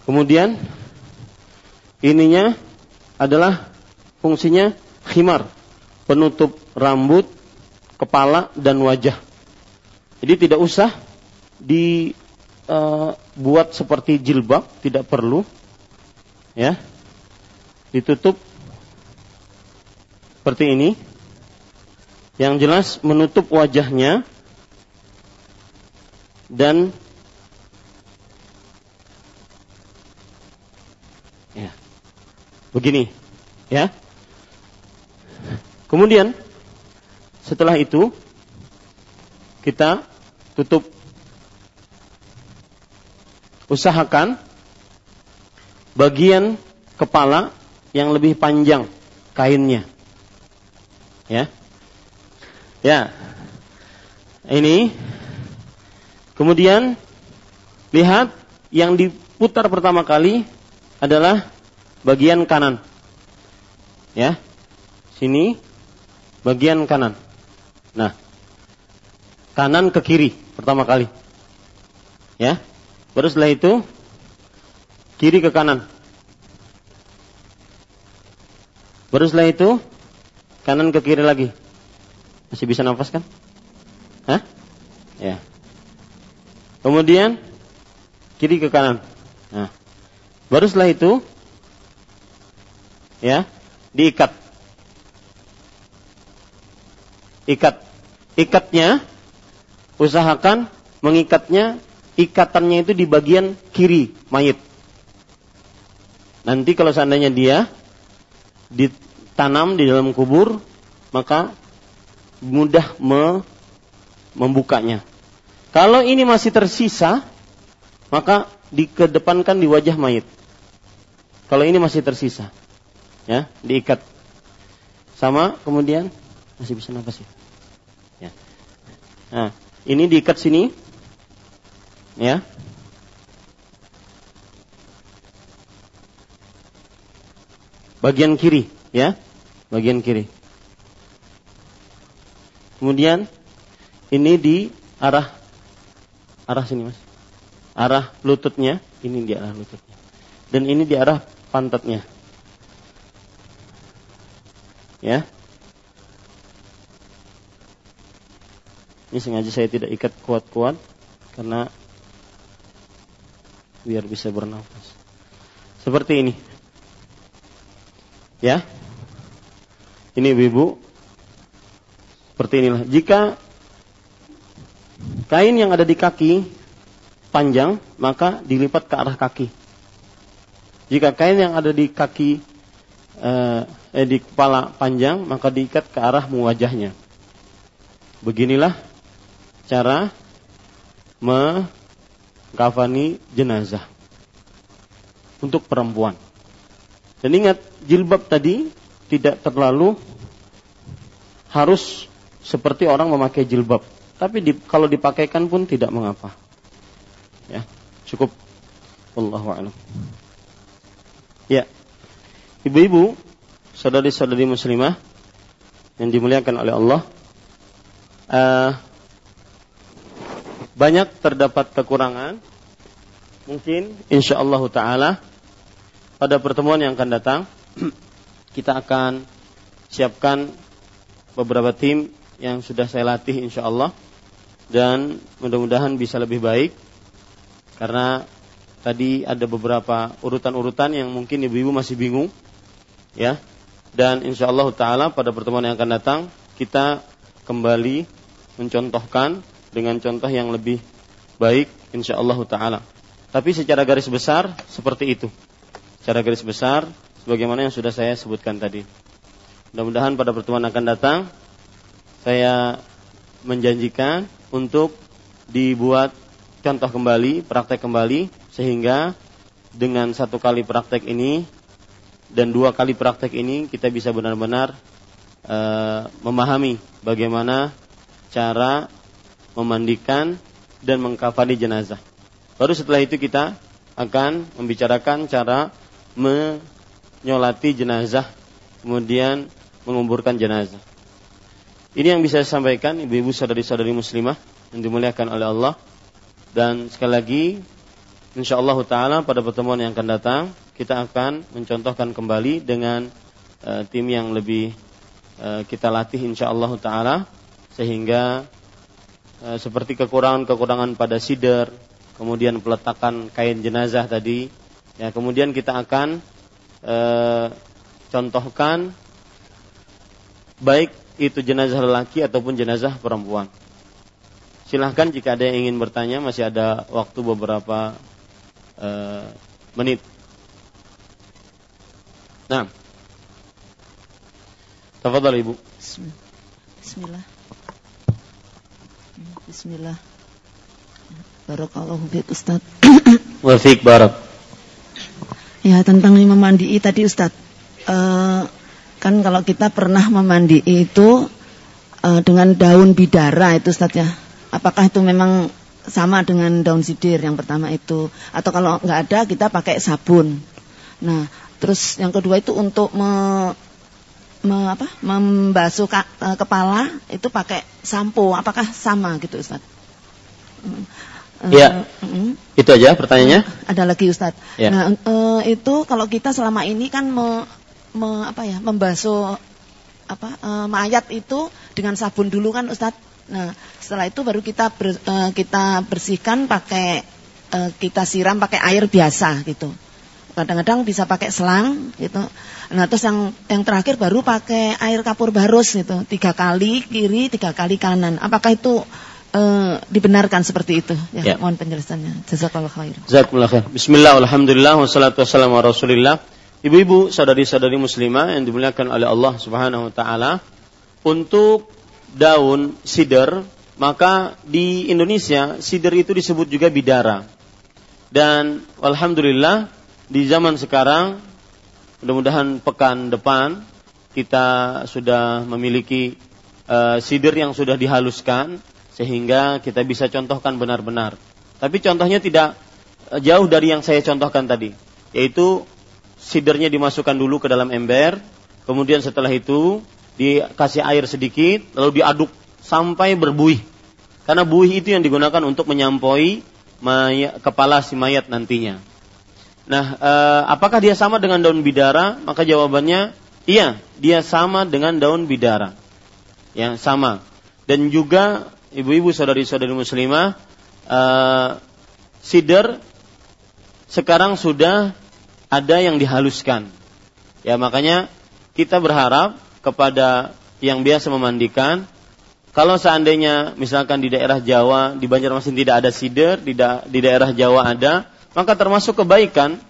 Kemudian ininya adalah fungsinya khimar, penutup rambut, kepala dan wajah. Jadi tidak usah dibuat uh, seperti jilbab, tidak perlu, ya, ditutup seperti ini yang jelas menutup wajahnya dan ya begini ya. Kemudian setelah itu kita tutup. Usahakan bagian kepala yang lebih panjang kainnya ya Ya. Ini. Kemudian lihat yang diputar pertama kali adalah bagian kanan. Ya. Sini bagian kanan. Nah. Kanan ke kiri pertama kali. Ya. Baru setelah itu kiri ke kanan. Baru setelah itu kanan ke kiri lagi. Masih bisa nafas kan? Hah? Ya. Kemudian kiri ke kanan. Nah. Baru setelah itu ya, diikat. Ikat. Ikatnya usahakan mengikatnya ikatannya itu di bagian kiri mayit. Nanti kalau seandainya dia ditanam di dalam kubur, maka mudah me, membukanya. Kalau ini masih tersisa, maka dikedepankan di wajah mayit. Kalau ini masih tersisa, ya, diikat. Sama kemudian masih bisa nafas ya. ya. Nah, ini diikat sini, ya. Bagian kiri, ya, bagian kiri. Kemudian ini di arah arah sini mas, arah lututnya, ini di arah lututnya, dan ini di arah pantatnya. Ya, ini sengaja saya tidak ikat kuat-kuat karena biar bisa bernafas. Seperti ini. Ya. Ini ibu seperti inilah. Jika kain yang ada di kaki panjang, maka dilipat ke arah kaki. Jika kain yang ada di kaki eh, eh di kepala panjang, maka diikat ke arah wajahnya. Beginilah cara mengkafani jenazah untuk perempuan. Dan ingat, jilbab tadi tidak terlalu harus seperti orang memakai jilbab. Tapi di, kalau dipakaikan pun tidak mengapa. Ya, cukup. Allahu a'lam. Ya. Ibu-ibu, saudari-saudari muslimah yang dimuliakan oleh Allah, uh, banyak terdapat kekurangan. Mungkin insya Allah taala pada pertemuan yang akan datang kita akan siapkan beberapa tim yang sudah saya latih insya Allah dan mudah-mudahan bisa lebih baik karena tadi ada beberapa urutan-urutan yang mungkin ibu-ibu masih bingung ya dan insya Allah taala pada pertemuan yang akan datang kita kembali mencontohkan dengan contoh yang lebih baik insyaallah taala. Tapi secara garis besar seperti itu. Secara garis besar sebagaimana yang sudah saya sebutkan tadi. Mudah-mudahan pada pertemuan akan datang saya menjanjikan untuk dibuat contoh kembali, praktek kembali sehingga dengan satu kali praktek ini dan dua kali praktek ini kita bisa benar-benar uh, memahami bagaimana cara memandikan dan mengkafani jenazah. Baru setelah itu kita akan membicarakan cara menyolati jenazah, kemudian menguburkan jenazah. Ini yang bisa saya sampaikan ibu-ibu saudari-saudari muslimah yang dimuliakan oleh Allah. Dan sekali lagi, insya Allah Taala pada pertemuan yang akan datang kita akan mencontohkan kembali dengan uh, tim yang lebih uh, kita latih insya Allah Taala sehingga uh, seperti kekurangan-kekurangan pada sider, kemudian peletakan kain jenazah tadi, ya kemudian kita akan e, contohkan baik itu jenazah lelaki ataupun jenazah perempuan. Silahkan jika ada yang ingin bertanya masih ada waktu beberapa e, menit. Nah, Tafadhal Ibu. Bismillah. Bismillah. Barakallahu fiik Ustaz. Wa fiik barak. Ya, tentang memandi tadi Ustaz. Uh, kan kalau kita pernah memandi itu uh, dengan daun bidara itu Ustaz ya. Apakah itu memang sama dengan daun sidir yang pertama itu atau kalau nggak ada kita pakai sabun. Nah, terus yang kedua itu untuk me, me, apa, membasuh ka, uh, kepala itu pakai sampo. Apakah sama gitu Ustaz? Hmm. Ya, uh, itu aja pertanyaannya. Ada lagi Ustadz. Ya. Nah, uh, itu kalau kita selama ini kan me, me, apa ya, membasuh apa uh, mayat itu dengan sabun dulu kan Ustadz. Nah, setelah itu baru kita ber, uh, kita bersihkan pakai uh, kita siram pakai air biasa gitu. Kadang-kadang bisa pakai selang gitu. Nah, terus yang yang terakhir baru pakai air kapur barus gitu. Tiga kali kiri, tiga kali kanan. Apakah itu uh, dibenarkan seperti itu. Ya, ya. mohon penjelasannya. Jazakallah khair. Jazakallah khair. Bismillah, alhamdulillah, wassalatu wassalamu rasulillah. Ibu-ibu, saudari-saudari muslimah yang dimuliakan oleh Allah Subhanahu wa taala, untuk daun sider, maka di Indonesia sider itu disebut juga bidara. Dan alhamdulillah di zaman sekarang mudah-mudahan pekan depan kita sudah memiliki uh, sider yang sudah dihaluskan sehingga kita bisa contohkan benar-benar. Tapi contohnya tidak eh, jauh dari yang saya contohkan tadi, yaitu sidernya dimasukkan dulu ke dalam ember, kemudian setelah itu dikasih air sedikit, lalu diaduk sampai berbuih. Karena buih itu yang digunakan untuk menyampoi mayat, kepala si mayat nantinya. Nah, eh, apakah dia sama dengan daun bidara? Maka jawabannya iya, dia sama dengan daun bidara. Yang sama. Dan juga ibu-ibu saudari-saudari muslimah, uh, sider sekarang sudah ada yang dihaluskan. Ya makanya kita berharap kepada yang biasa memandikan, kalau seandainya misalkan di daerah Jawa, di Banjarmasin tidak ada sider, di, da di daerah Jawa ada, maka termasuk kebaikan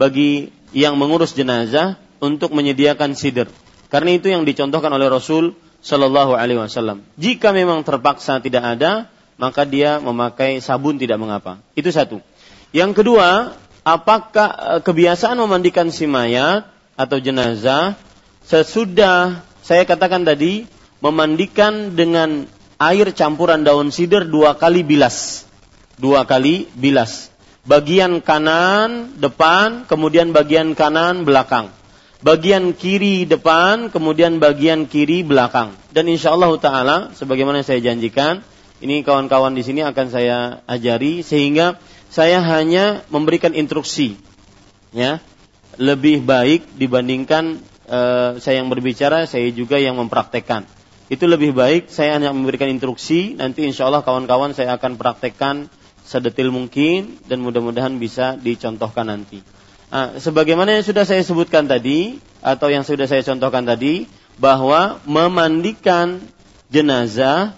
bagi yang mengurus jenazah untuk menyediakan sider. Karena itu yang dicontohkan oleh Rasul Shallallahu Alaihi Wasallam. Jika memang terpaksa tidak ada, maka dia memakai sabun tidak mengapa. Itu satu. Yang kedua, apakah eh, kebiasaan memandikan si mayat atau jenazah sesudah saya katakan tadi memandikan dengan air campuran daun sider dua kali bilas, dua kali bilas. Bagian kanan depan, kemudian bagian kanan belakang bagian kiri depan, kemudian bagian kiri belakang. Dan insya Allah Taala, sebagaimana saya janjikan, ini kawan-kawan di sini akan saya ajari sehingga saya hanya memberikan instruksi, ya, lebih baik dibandingkan uh, saya yang berbicara, saya juga yang mempraktekkan. Itu lebih baik saya hanya memberikan instruksi, nanti insya Allah kawan-kawan saya akan praktekkan sedetil mungkin dan mudah-mudahan bisa dicontohkan nanti. Nah, sebagaimana yang sudah saya sebutkan tadi atau yang sudah saya contohkan tadi bahwa memandikan jenazah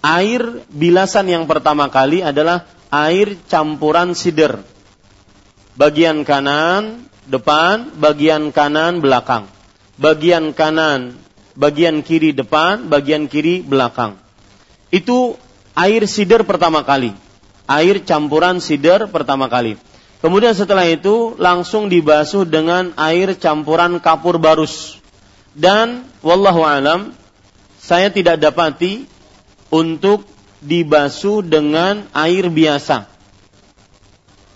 air bilasan yang pertama kali adalah air campuran sider. Bagian kanan depan, bagian kanan belakang. Bagian kanan, bagian kiri depan, bagian kiri belakang. Itu air sider pertama kali. Air campuran sider pertama kali. Kemudian setelah itu langsung dibasuh dengan air campuran kapur barus. Dan wallahu alam saya tidak dapati untuk dibasuh dengan air biasa.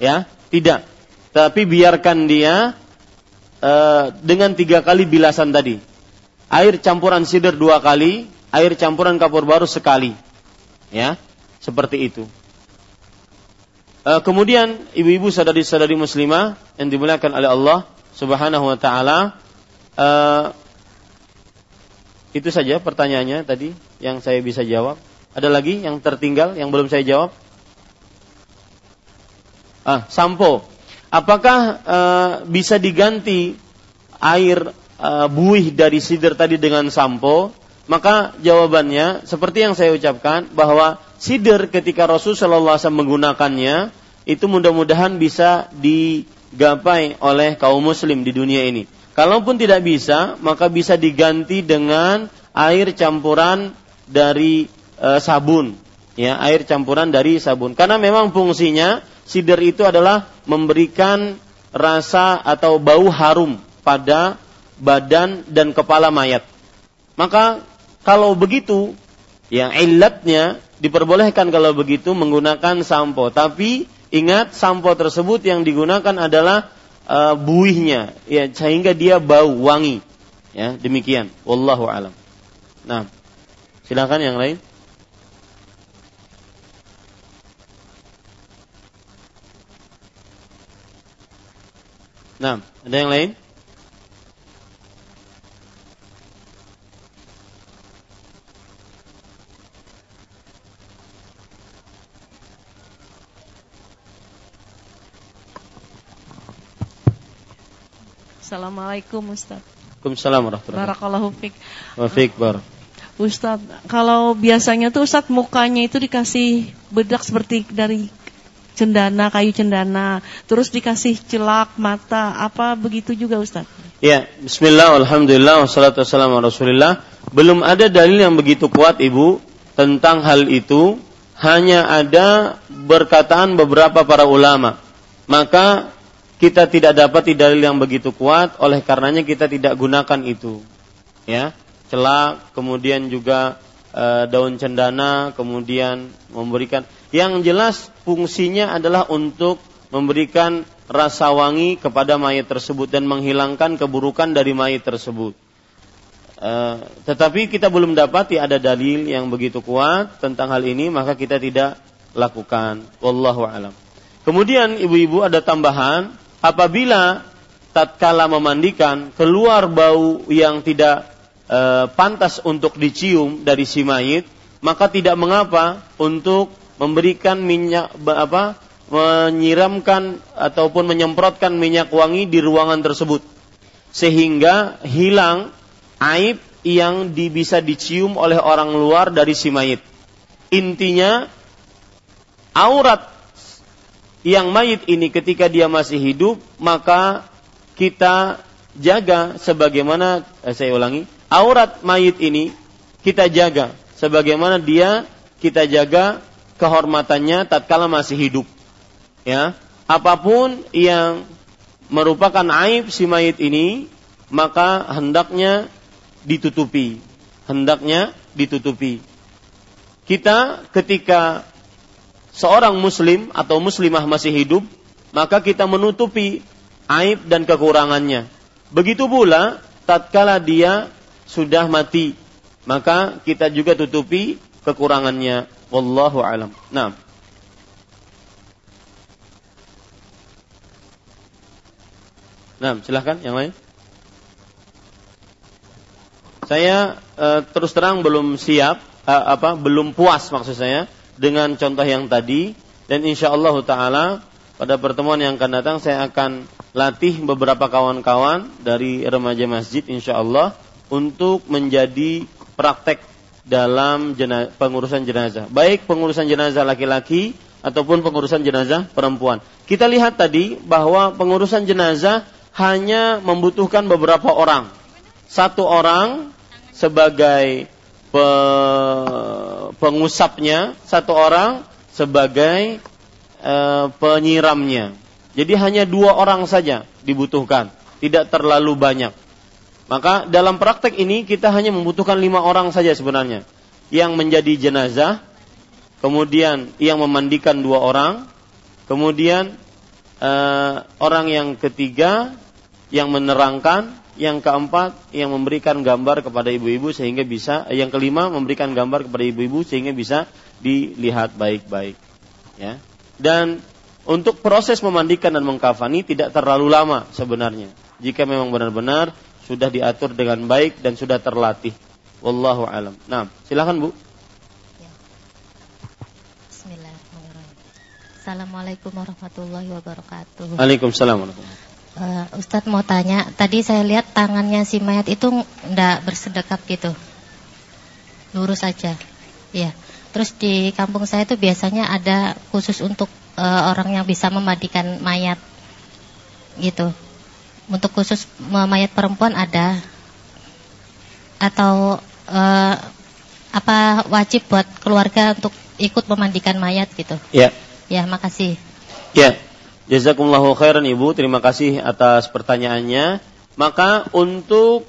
Ya, tidak. Tapi biarkan dia uh, dengan tiga kali bilasan tadi. Air campuran sider dua kali, air campuran kapur baru sekali. Ya, seperti itu. Uh, kemudian ibu-ibu sadari-sadari muslimah yang dimuliakan oleh Allah Subhanahu wa taala uh, itu saja pertanyaannya tadi yang saya bisa jawab. Ada lagi yang tertinggal yang belum saya jawab? Ah, sampo. Apakah uh, bisa diganti air uh, buih dari sidir tadi dengan sampo? Maka jawabannya seperti yang saya ucapkan bahwa sidir ketika Rasul Shallallahu Alaihi menggunakannya itu mudah-mudahan bisa digapai oleh kaum muslim di dunia ini. Kalaupun tidak bisa, maka bisa diganti dengan air campuran dari e, sabun ya air campuran dari sabun. Karena memang fungsinya sidir itu adalah memberikan rasa atau bau harum pada badan dan kepala mayat. Maka kalau begitu ya ilatnya diperbolehkan kalau begitu menggunakan sampo. Tapi ingat sampo tersebut yang digunakan adalah uh, buihnya ya sehingga dia bau wangi. Ya demikian. Wallahu alam. Nah silakan yang lain Nah, ada yang lain? Assalamualaikum Ustaz. Waalaikumsalam warahmatullahi Barakallahu fiik. Wa fiik bar. Ustaz, kalau biasanya tuh Ustaz mukanya itu dikasih bedak seperti dari cendana, kayu cendana, terus dikasih celak mata, apa begitu juga Ustaz? Ya, bismillah, alhamdulillah, wassalatu wassalamu rasulillah. Belum ada dalil yang begitu kuat Ibu tentang hal itu, hanya ada berkataan beberapa para ulama. Maka kita tidak dapat dalil yang begitu kuat, oleh karenanya kita tidak gunakan itu. Ya, celak, kemudian juga e, daun cendana, kemudian memberikan yang jelas fungsinya adalah untuk memberikan rasa wangi kepada mayat tersebut dan menghilangkan keburukan dari mayat tersebut. Uh, tetapi kita belum dapat ada dalil yang begitu kuat tentang hal ini maka kita tidak lakukan wallahu alam. Kemudian ibu-ibu ada tambahan apabila tatkala memandikan keluar bau yang tidak uh, pantas untuk dicium dari si mayit maka tidak mengapa untuk memberikan minyak apa menyiramkan ataupun menyemprotkan minyak wangi di ruangan tersebut sehingga hilang aib yang di, bisa dicium oleh orang luar dari si mayit. Intinya aurat yang mayit ini ketika dia masih hidup maka kita jaga sebagaimana eh, saya ulangi aurat mayit ini kita jaga sebagaimana dia kita jaga kehormatannya tatkala masih hidup. Ya, apa pun yang merupakan aib si mayit ini, maka hendaknya ditutupi. Hendaknya ditutupi. Kita ketika seorang muslim atau muslimah masih hidup, maka kita menutupi aib dan kekurangannya. Begitu pula tatkala dia sudah mati, maka kita juga tutupi kekurangannya. Wallahu alam. Nah. Nah, silahkan yang lain. Saya e, terus terang belum siap, e, apa, belum puas maksud saya dengan contoh yang tadi dan insya Allah taala pada pertemuan yang akan datang saya akan latih beberapa kawan-kawan dari remaja masjid insya Allah untuk menjadi praktek dalam jenazah, pengurusan jenazah, baik pengurusan jenazah laki-laki ataupun pengurusan jenazah perempuan. Kita lihat tadi bahwa pengurusan jenazah hanya membutuhkan beberapa orang. Satu orang sebagai pe, pengusapnya, satu orang sebagai e, penyiramnya. Jadi hanya dua orang saja dibutuhkan, tidak terlalu banyak. Maka dalam praktek ini kita hanya membutuhkan lima orang saja sebenarnya. Yang menjadi jenazah, kemudian yang memandikan dua orang, kemudian uh, orang yang ketiga yang menerangkan, yang keempat yang memberikan gambar kepada ibu-ibu sehingga bisa, yang kelima memberikan gambar kepada ibu-ibu sehingga bisa dilihat baik-baik. Ya. Dan untuk proses memandikan dan mengkafani tidak terlalu lama sebenarnya. Jika memang benar-benar sudah diatur dengan baik dan sudah terlatih. Wallahu alam. Nah, silakan Bu. Ya. Bismillahirrahmanirrahim. Assalamualaikum warahmatullahi wabarakatuh. Waalaikumsalam warahmatullahi Uh, Ustadz mau tanya, tadi saya lihat tangannya si mayat itu ndak bersedekap gitu, lurus aja, ya. Terus di kampung saya itu biasanya ada khusus untuk uh, orang yang bisa memandikan mayat, gitu untuk khusus mayat perempuan ada atau uh, apa wajib buat keluarga untuk ikut memandikan mayat gitu? Ya. Ya, makasih. Ya. Jazakumullahu khairan Ibu, terima kasih atas pertanyaannya. Maka untuk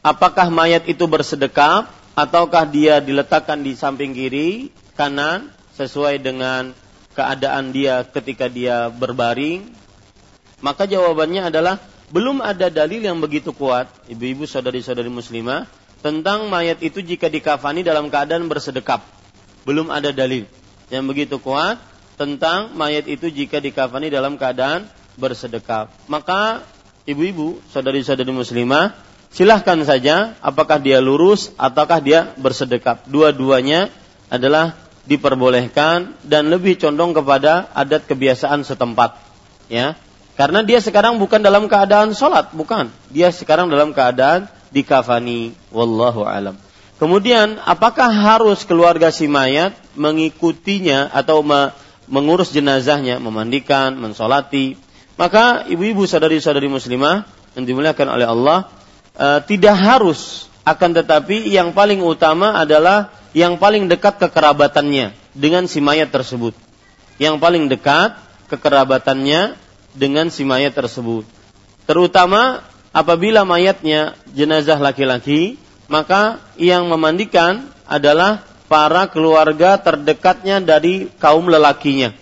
apakah mayat itu bersedekap ataukah dia diletakkan di samping kiri, kanan sesuai dengan keadaan dia ketika dia berbaring? Maka jawabannya adalah belum ada dalil yang begitu kuat, ibu-ibu saudari-saudari muslimah, tentang mayat itu jika dikafani dalam keadaan bersedekap. Belum ada dalil yang begitu kuat tentang mayat itu jika dikafani dalam keadaan bersedekap. Maka ibu-ibu, saudari-saudari muslimah, silahkan saja apakah dia lurus ataukah dia bersedekap. Dua-duanya adalah diperbolehkan dan lebih condong kepada adat kebiasaan setempat. Ya, karena dia sekarang bukan dalam keadaan sholat, bukan. Dia sekarang dalam keadaan dikafani. Wallahu alam. Kemudian, apakah harus keluarga si mayat mengikutinya atau mengurus jenazahnya, memandikan, mensolati? Maka ibu-ibu sadari-sadari muslimah yang dimuliakan oleh Allah, e, tidak harus. Akan tetapi yang paling utama adalah yang paling dekat kekerabatannya dengan si mayat tersebut. Yang paling dekat kekerabatannya dengan si mayat tersebut. Terutama apabila mayatnya jenazah laki-laki, maka yang memandikan adalah para keluarga terdekatnya dari kaum lelakinya.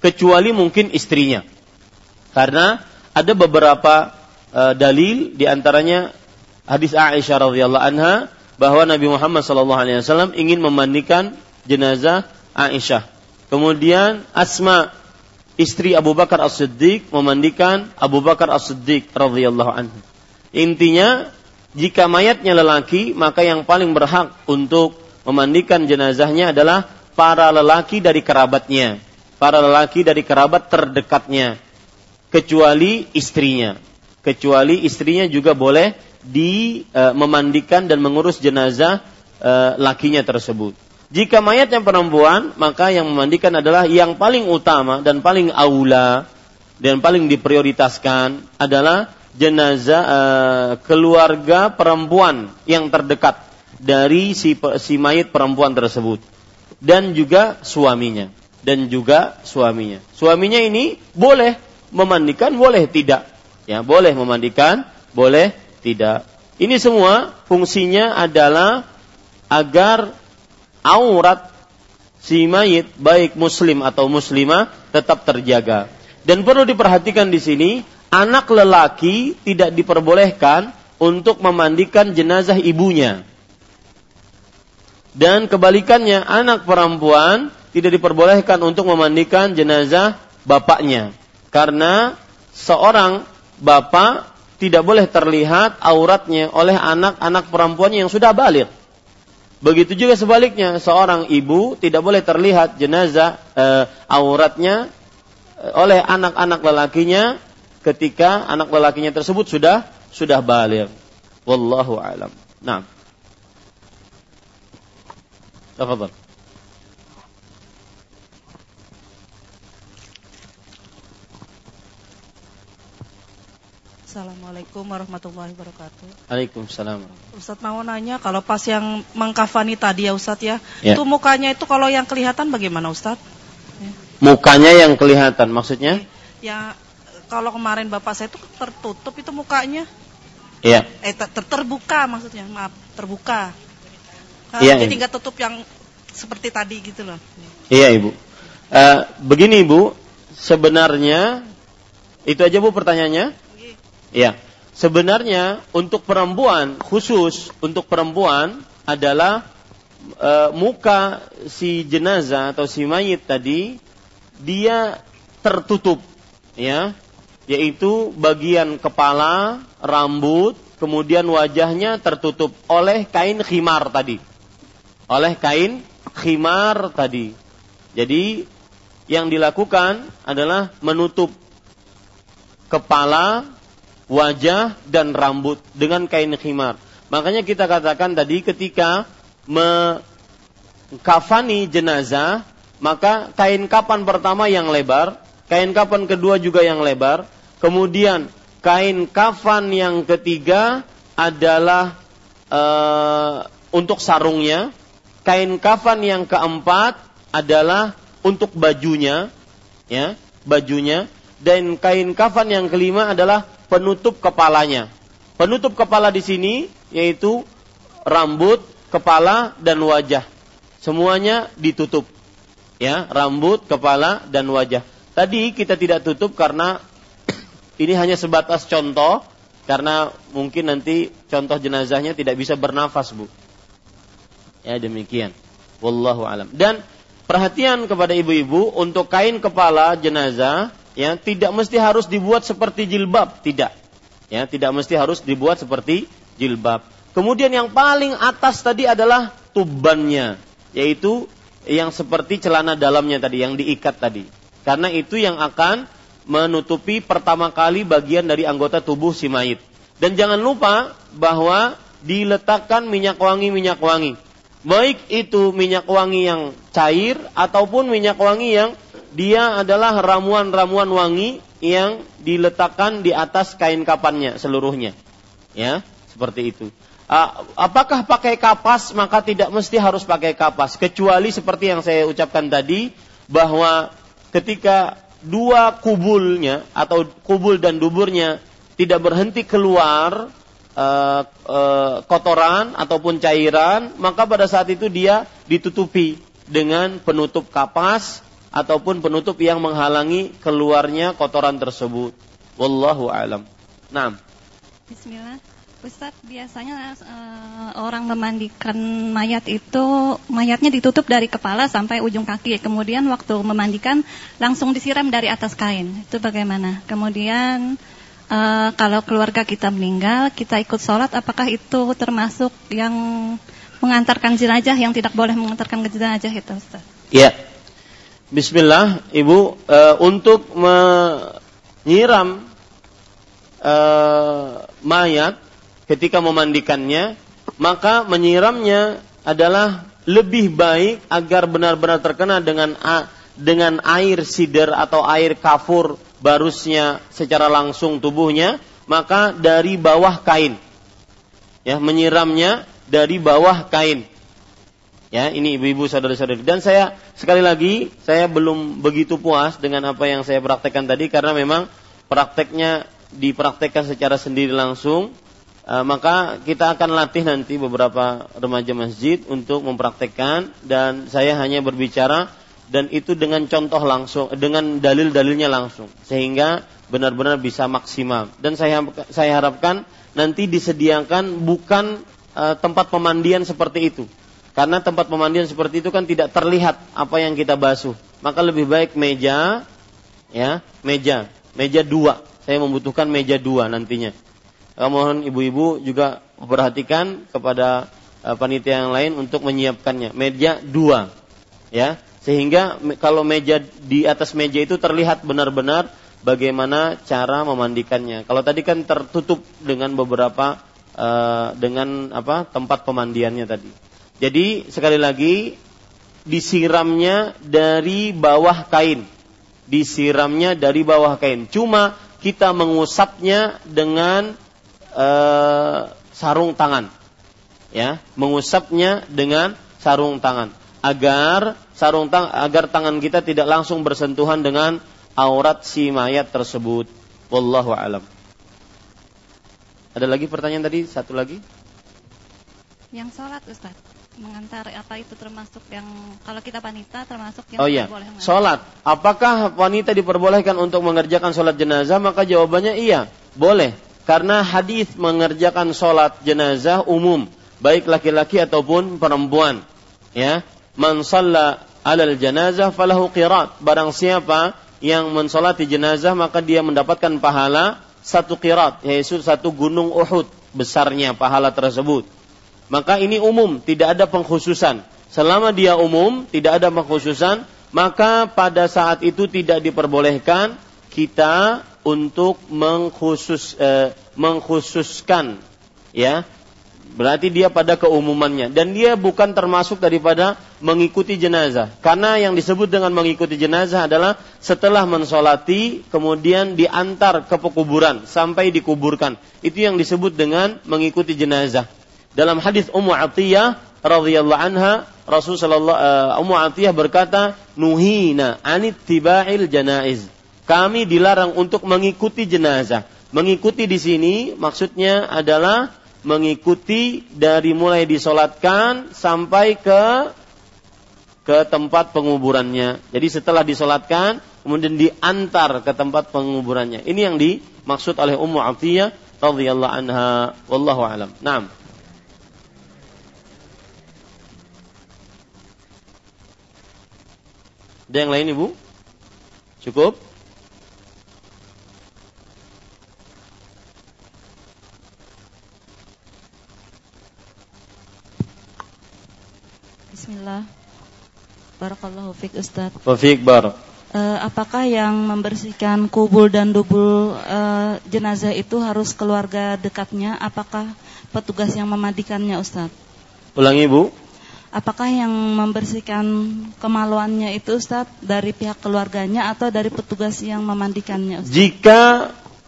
Kecuali mungkin istrinya. Karena ada beberapa e, dalil di antaranya hadis Aisyah radhiyallahu anha bahwa Nabi Muhammad SAW ingin memandikan jenazah Aisyah. Kemudian Asma istri Abu Bakar As-Siddiq memandikan Abu Bakar As-Siddiq radhiyallahu anhu. Intinya jika mayatnya lelaki maka yang paling berhak untuk memandikan jenazahnya adalah para lelaki dari kerabatnya, para lelaki dari kerabat terdekatnya kecuali istrinya. Kecuali istrinya juga boleh di e, memandikan dan mengurus jenazah e, lakinya tersebut. Jika mayat yang perempuan, maka yang memandikan adalah yang paling utama dan paling aula dan paling diprioritaskan adalah jenazah uh, keluarga perempuan yang terdekat dari si si mayat perempuan tersebut dan juga suaminya dan juga suaminya. Suaminya ini boleh memandikan, boleh tidak. Ya, boleh memandikan, boleh tidak. Ini semua fungsinya adalah agar aurat si mayit baik muslim atau muslimah tetap terjaga. Dan perlu diperhatikan di sini, anak lelaki tidak diperbolehkan untuk memandikan jenazah ibunya. Dan kebalikannya, anak perempuan tidak diperbolehkan untuk memandikan jenazah bapaknya. Karena seorang bapak tidak boleh terlihat auratnya oleh anak-anak perempuannya yang sudah balik. Begitu juga sebaliknya, seorang ibu tidak boleh terlihat jenazah e, auratnya e, oleh anak-anak lelakinya ketika anak lelakinya tersebut sudah sudah balik. Wallahu alam. Nah. Tafadhal. Assalamualaikum warahmatullahi wabarakatuh. Waalaikumsalam. Ustaz mau nanya kalau pas yang mengkafani tadi ya Ustaz ya, ya. itu mukanya itu kalau yang kelihatan bagaimana Ustaz? Ya. Mukanya yang kelihatan maksudnya? Ya kalau kemarin bapak saya itu tertutup itu mukanya. Iya. Eh ter terbuka maksudnya, maaf, terbuka. Iya. Jadi nggak tutup yang seperti tadi gitu loh. Iya Ibu. Uh, begini Ibu, sebenarnya itu aja Bu pertanyaannya? Ya, sebenarnya untuk perempuan khusus untuk perempuan adalah e, muka si jenazah atau si mayit tadi dia tertutup, ya, yaitu bagian kepala, rambut, kemudian wajahnya tertutup oleh kain khimar tadi, oleh kain khimar tadi. Jadi yang dilakukan adalah menutup kepala, wajah dan rambut dengan kain khimar. Makanya kita katakan tadi ketika mengkafani jenazah, maka kain kapan pertama yang lebar, kain kapan kedua juga yang lebar, kemudian kain kafan yang ketiga adalah e, untuk sarungnya, kain kafan yang keempat adalah untuk bajunya, ya, bajunya, dan kain kafan yang kelima adalah penutup kepalanya. Penutup kepala di sini yaitu rambut, kepala dan wajah. Semuanya ditutup. Ya, rambut, kepala dan wajah. Tadi kita tidak tutup karena ini hanya sebatas contoh karena mungkin nanti contoh jenazahnya tidak bisa bernafas, Bu. Ya, demikian. Wallahu alam. Dan perhatian kepada ibu-ibu untuk kain kepala jenazah ya tidak mesti harus dibuat seperti jilbab, tidak. Ya, tidak mesti harus dibuat seperti jilbab. Kemudian yang paling atas tadi adalah tubannya, yaitu yang seperti celana dalamnya tadi yang diikat tadi. Karena itu yang akan menutupi pertama kali bagian dari anggota tubuh si mayit. Dan jangan lupa bahwa diletakkan minyak wangi minyak wangi. Baik itu minyak wangi yang cair ataupun minyak wangi yang dia adalah ramuan-ramuan wangi yang diletakkan di atas kain kapannya seluruhnya. Ya, seperti itu. Apakah pakai kapas maka tidak mesti harus pakai kapas kecuali seperti yang saya ucapkan tadi bahwa ketika dua kubulnya atau kubul dan duburnya tidak berhenti keluar uh, uh, kotoran ataupun cairan maka pada saat itu dia ditutupi dengan penutup kapas ataupun penutup yang menghalangi keluarnya kotoran tersebut. Wallahu alam. Naam. Bismillah. Ustadz, biasanya uh, orang memandikan mayat itu mayatnya ditutup dari kepala sampai ujung kaki. Kemudian waktu memandikan langsung disiram dari atas kain. Itu bagaimana? Kemudian uh, kalau keluarga kita meninggal, kita ikut sholat, apakah itu termasuk yang mengantarkan jenazah yang tidak boleh mengantarkan jenazah itu, Ustaz? Iya. Bismillah, Ibu, e, untuk menyiram e, mayat ketika memandikannya, maka menyiramnya adalah lebih baik agar benar-benar terkena dengan a, dengan air sider atau air kafur barusnya secara langsung tubuhnya, maka dari bawah kain. Ya, menyiramnya dari bawah kain. Ya, ini ibu-ibu saudara-saudari. Dan saya sekali lagi saya belum begitu puas dengan apa yang saya praktekkan tadi karena memang prakteknya dipraktekkan secara sendiri langsung. E, maka kita akan latih nanti beberapa remaja masjid untuk mempraktekkan dan saya hanya berbicara dan itu dengan contoh langsung dengan dalil-dalilnya langsung sehingga benar-benar bisa maksimal. Dan saya saya harapkan nanti disediakan bukan e, tempat pemandian seperti itu karena tempat pemandian seperti itu kan tidak terlihat apa yang kita basuh. Maka lebih baik meja, ya, meja, meja dua. Saya membutuhkan meja dua nantinya. Eh, mohon ibu-ibu juga perhatikan kepada uh, panitia yang lain untuk menyiapkannya. Meja dua, ya, sehingga kalau meja di atas meja itu terlihat benar-benar bagaimana cara memandikannya. Kalau tadi kan tertutup dengan beberapa uh, dengan apa tempat pemandiannya tadi. Jadi sekali lagi disiramnya dari bawah kain. Disiramnya dari bawah kain. Cuma kita mengusapnya dengan uh, sarung tangan. Ya, mengusapnya dengan sarung tangan agar sarung tang agar tangan kita tidak langsung bersentuhan dengan aurat si mayat tersebut. Wallahu alam. Ada lagi pertanyaan tadi? Satu lagi? Yang sholat Ustaz mengantar apa itu termasuk yang kalau kita wanita termasuk yang Oh iya. Sholat. Apakah wanita diperbolehkan untuk mengerjakan sholat jenazah? Maka jawabannya iya, boleh. Karena hadis mengerjakan sholat jenazah umum, baik laki-laki ataupun perempuan. Ya, man shalla alal jenazah falahu qirat. Barang siapa yang mensolati jenazah maka dia mendapatkan pahala satu qirat, yaitu satu gunung Uhud besarnya pahala tersebut. Maka ini umum, tidak ada pengkhususan. Selama dia umum, tidak ada pengkhususan, maka pada saat itu tidak diperbolehkan kita untuk mengkhusus eh, mengkhususkan ya. Berarti dia pada keumumannya. Dan dia bukan termasuk daripada mengikuti jenazah. Karena yang disebut dengan mengikuti jenazah adalah setelah mensolati kemudian diantar ke pekuburan sampai dikuburkan. Itu yang disebut dengan mengikuti jenazah dalam hadis Ummu Atiyah radhiyallahu anha Rasul sallallahu uh, Ummu Atiyah berkata, "Nuhina anit tibail janaiz." Kami dilarang untuk mengikuti jenazah. Mengikuti di sini maksudnya adalah mengikuti dari mulai disolatkan sampai ke ke tempat penguburannya. Jadi setelah disolatkan, kemudian diantar ke tempat penguburannya. Ini yang dimaksud oleh Ummu Atiyah radhiyallahu anha. Wallahu alam. Naam. Ada yang lain Ibu? Cukup? Bismillah. Barakallahu fiik Ustaz. Wa fiik bar. Uh, apakah yang membersihkan kubur dan dubur uh, jenazah itu harus keluarga dekatnya? Apakah petugas yang memandikannya Ustaz? Ulangi Bu apakah yang membersihkan kemaluannya itu Ustaz dari pihak keluarganya atau dari petugas yang memandikannya Ustaz? Jika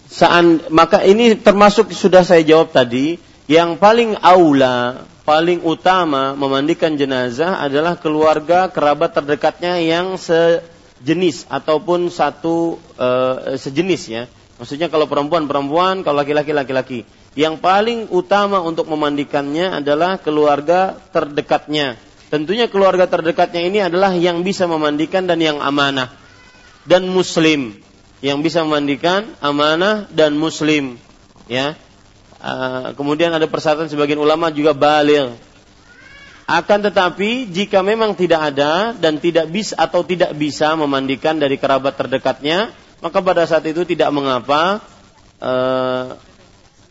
saat maka ini termasuk sudah saya jawab tadi, yang paling aula, paling utama memandikan jenazah adalah keluarga kerabat terdekatnya yang sejenis ataupun satu e, sejenis ya. Maksudnya kalau perempuan perempuan, kalau laki-laki laki-laki yang paling utama untuk memandikannya adalah keluarga terdekatnya. Tentunya keluarga terdekatnya ini adalah yang bisa memandikan dan yang amanah dan muslim. Yang bisa memandikan amanah dan muslim. Ya. Uh, kemudian ada persyaratan sebagian ulama juga balil. Akan tetapi jika memang tidak ada dan tidak bisa atau tidak bisa memandikan dari kerabat terdekatnya, maka pada saat itu tidak mengapa uh,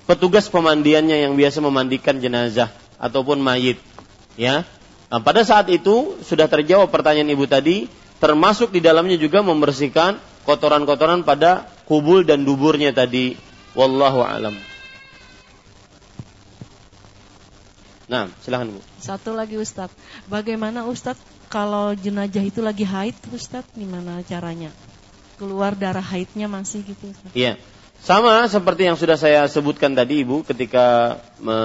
petugas pemandiannya yang biasa memandikan jenazah ataupun mayit. Ya. Nah, pada saat itu sudah terjawab pertanyaan ibu tadi, termasuk di dalamnya juga membersihkan kotoran-kotoran pada kubul dan duburnya tadi. Wallahu alam. Nah, silahkan Bu. Satu lagi Ustadz, bagaimana Ustadz kalau jenazah itu lagi haid Ustadz, gimana caranya? Keluar darah haidnya masih gitu Iya. Sama seperti yang sudah saya sebutkan tadi Ibu ketika me,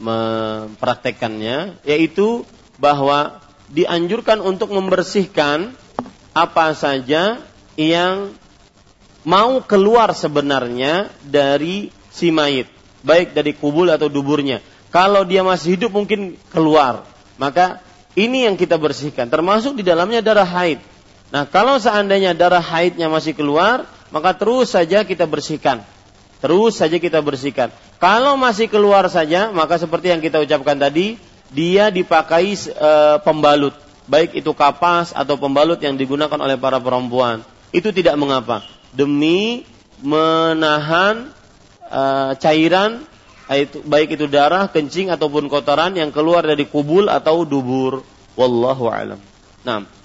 mempraktekannya yaitu bahwa dianjurkan untuk membersihkan apa saja yang mau keluar sebenarnya dari si mayit, baik dari kubul atau duburnya. Kalau dia masih hidup mungkin keluar. Maka ini yang kita bersihkan, termasuk di dalamnya darah haid. Nah, kalau seandainya darah haidnya masih keluar, maka terus saja kita bersihkan. Terus saja kita bersihkan. Kalau masih keluar saja, maka seperti yang kita ucapkan tadi, dia dipakai e, pembalut, baik itu kapas atau pembalut yang digunakan oleh para perempuan. Itu tidak mengapa. Demi menahan e, cairan baik itu darah, kencing ataupun kotoran yang keluar dari kubul atau dubur. Wallahu alam. Nah.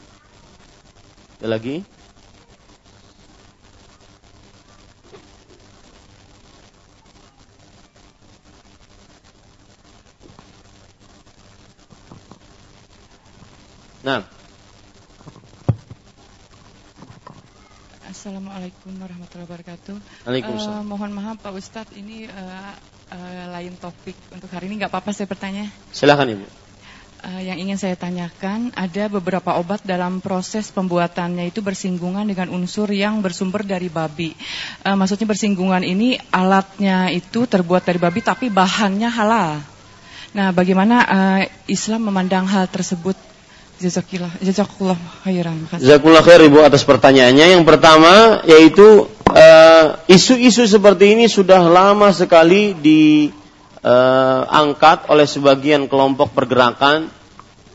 Ada lagi? Nah. Assalamualaikum warahmatullahi wabarakatuh. Waalaikumsalam. Uh, mohon maaf Pak Ustadz, ini uh, uh, lain topik untuk hari ini. nggak apa-apa saya bertanya? Silakan Ibu. Uh, yang ingin saya tanyakan, ada beberapa obat dalam proses pembuatannya itu bersinggungan dengan unsur yang bersumber dari babi. Uh, maksudnya bersinggungan ini alatnya itu terbuat dari babi, tapi bahannya halal. Nah, bagaimana uh, Islam memandang hal tersebut? Jazakillah, jazakallah khairan. Jazakallah khair Ibu atas pertanyaannya. Yang pertama yaitu isu-isu uh, seperti ini sudah lama sekali di uh, angkat oleh sebagian kelompok pergerakan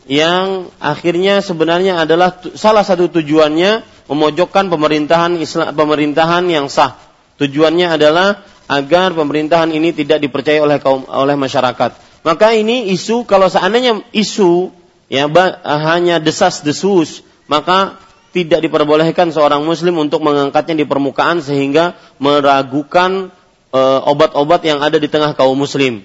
yang akhirnya sebenarnya adalah salah satu tujuannya memojokkan pemerintahan Islam pemerintahan yang sah. Tujuannya adalah agar pemerintahan ini tidak dipercaya oleh kaum oleh masyarakat. Maka ini isu kalau seandainya isu ya hanya desas-desus, maka tidak diperbolehkan seorang muslim untuk mengangkatnya di permukaan sehingga meragukan obat-obat yang ada di tengah kaum muslim.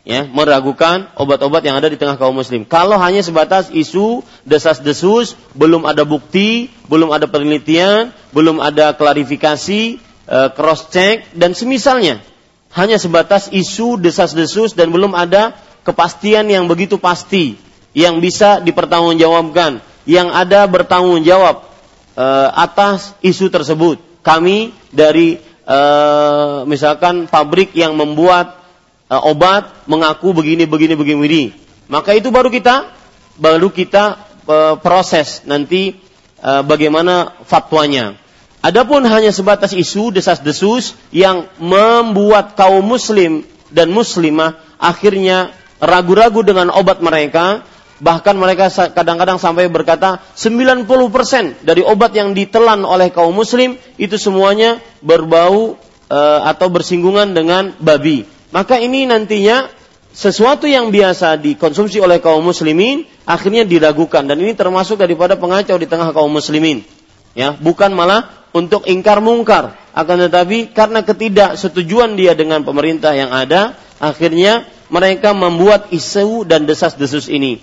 Ya, meragukan obat-obat yang ada di tengah kaum muslim. Kalau hanya sebatas isu desas-desus, belum ada bukti, belum ada penelitian, belum ada klarifikasi, uh, cross check dan semisalnya. Hanya sebatas isu desas-desus dan belum ada kepastian yang begitu pasti yang bisa dipertanggungjawabkan, yang ada bertanggung jawab uh, atas isu tersebut. Kami dari uh, misalkan pabrik yang membuat uh, obat mengaku begini begini begini begini. Maka itu baru kita baru kita uh, proses nanti uh, bagaimana fatwanya. Adapun hanya sebatas isu desas-desus yang membuat kaum muslim dan muslimah akhirnya ragu-ragu dengan obat mereka, bahkan mereka kadang-kadang sampai berkata 90% dari obat yang ditelan oleh kaum muslim itu semuanya berbau e, atau bersinggungan dengan babi. Maka ini nantinya sesuatu yang biasa dikonsumsi oleh kaum muslimin akhirnya diragukan dan ini termasuk daripada pengacau di tengah kaum muslimin. Ya, bukan malah untuk ingkar mungkar, akan tetapi karena ketidaksetujuan dia dengan pemerintah yang ada, akhirnya mereka membuat isu dan desas-desus ini.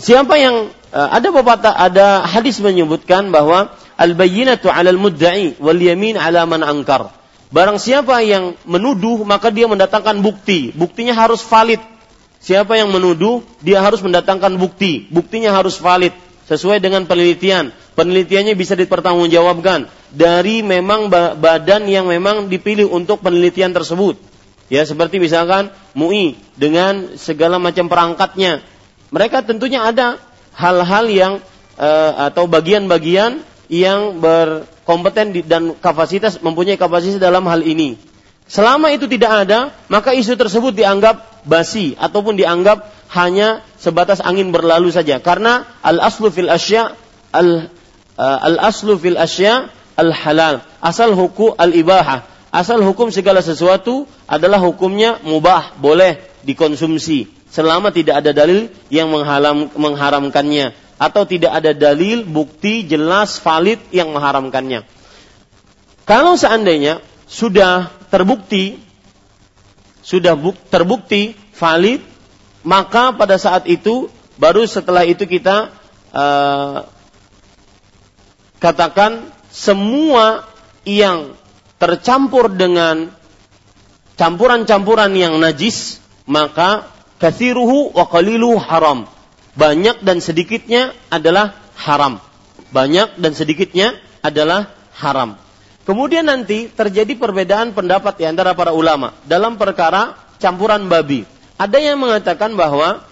Siapa yang eh, ada pepatah ada hadis menyebutkan bahwa al-bayyinatu 'alal mudda'i wal yamin 'ala man angkar. Barang siapa yang menuduh, maka dia mendatangkan bukti. Buktinya harus valid. Siapa yang menuduh, dia harus mendatangkan bukti. Buktinya harus valid. Sesuai dengan penelitian. Penelitiannya bisa dipertanggungjawabkan. Dari memang badan yang memang dipilih untuk penelitian tersebut. Ya, seperti misalkan MUI dengan segala macam perangkatnya. Mereka tentunya ada hal-hal yang uh, atau bagian-bagian yang berkompeten dan kapasitas mempunyai kapasitas dalam hal ini. Selama itu tidak ada, maka isu tersebut dianggap basi ataupun dianggap hanya sebatas angin berlalu saja. Karena al aslu fil asya al uh, al aslu fil asya al halal. Asal hukum al ibahah. Asal hukum segala sesuatu adalah hukumnya mubah, boleh dikonsumsi selama tidak ada dalil yang mengharam, mengharamkannya atau tidak ada dalil bukti jelas valid yang mengharamkannya. Kalau seandainya sudah terbukti sudah terbukti valid maka pada saat itu baru setelah itu kita uh, katakan semua yang tercampur dengan campuran-campuran yang najis maka kathiruhu wa qaliluhu haram banyak dan sedikitnya adalah haram. Banyak dan sedikitnya adalah haram. Kemudian nanti terjadi perbedaan pendapat di antara para ulama dalam perkara campuran babi. Ada yang mengatakan bahwa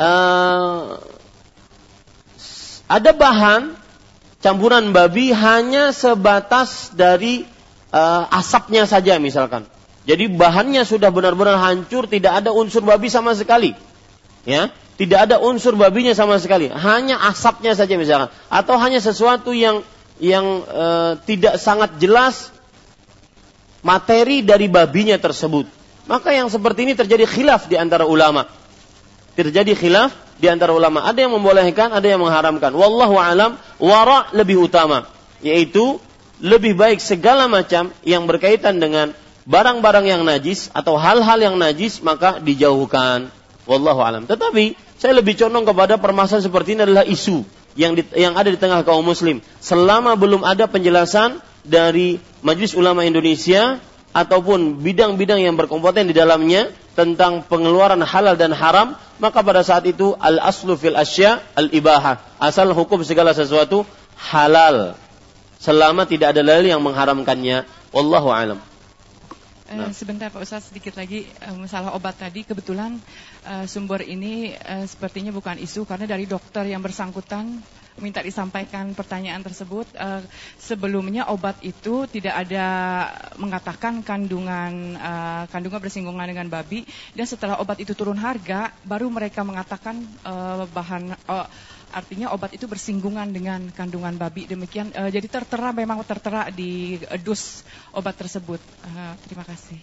uh, ada bahan campuran babi hanya sebatas dari uh, asapnya saja misalkan. Jadi bahannya sudah benar-benar hancur, tidak ada unsur babi sama sekali. Ya, tidak ada unsur babinya sama sekali, hanya asapnya saja misalkan, atau hanya sesuatu yang yang e, tidak sangat jelas materi dari babinya tersebut. Maka yang seperti ini terjadi khilaf di antara ulama. Terjadi khilaf di antara ulama. Ada yang membolehkan, ada yang mengharamkan. Wallahu alam, wara lebih utama, yaitu lebih baik segala macam yang berkaitan dengan barang-barang yang najis atau hal-hal yang najis maka dijauhkan. Wallahu alam. Tetapi Saya lebih condong kepada permasalahan seperti ini adalah isu yang di, yang ada di tengah kaum muslim. Selama belum ada penjelasan dari Majelis Ulama Indonesia ataupun bidang-bidang yang berkompeten di dalamnya tentang pengeluaran halal dan haram, maka pada saat itu al aslu fil asya al ibahah. Asal hukum segala sesuatu halal selama tidak ada dalil yang mengharamkannya. Wallahu alam. Uh, sebentar Pak Ustaz sedikit lagi uh, masalah obat tadi. Kebetulan uh, sumber ini uh, sepertinya bukan isu karena dari dokter yang bersangkutan minta disampaikan pertanyaan tersebut. Uh, sebelumnya obat itu tidak ada mengatakan kandungan uh, kandungan bersinggungan dengan babi. Dan setelah obat itu turun harga baru mereka mengatakan uh, bahan uh, artinya obat itu bersinggungan dengan kandungan babi. Demikian uh, jadi tertera memang tertera di dus obat tersebut. Uh, terima kasih.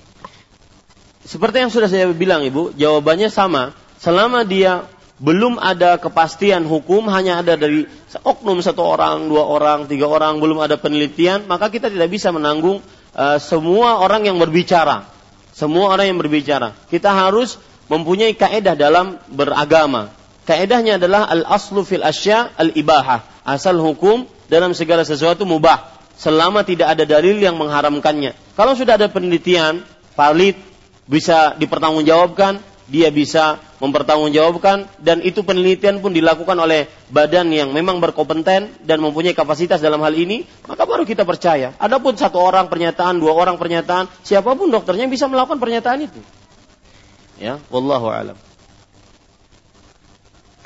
Seperti yang sudah saya bilang ibu jawabannya sama. Selama dia belum ada kepastian hukum hanya ada dari oknum satu orang dua orang tiga orang belum ada penelitian maka kita tidak bisa menanggung uh, semua orang yang berbicara. Semua orang yang berbicara. Kita harus mempunyai kaedah dalam beragama Kaedahnya adalah al aslu fil asya al ibahah. Asal hukum dalam segala sesuatu mubah selama tidak ada dalil yang mengharamkannya. Kalau sudah ada penelitian valid bisa dipertanggungjawabkan, dia bisa mempertanggungjawabkan dan itu penelitian pun dilakukan oleh badan yang memang berkompeten dan mempunyai kapasitas dalam hal ini, maka baru kita percaya. Adapun satu orang pernyataan, dua orang pernyataan, siapa pun dokternya bisa melakukan pernyataan itu. Ya, wallahu alam.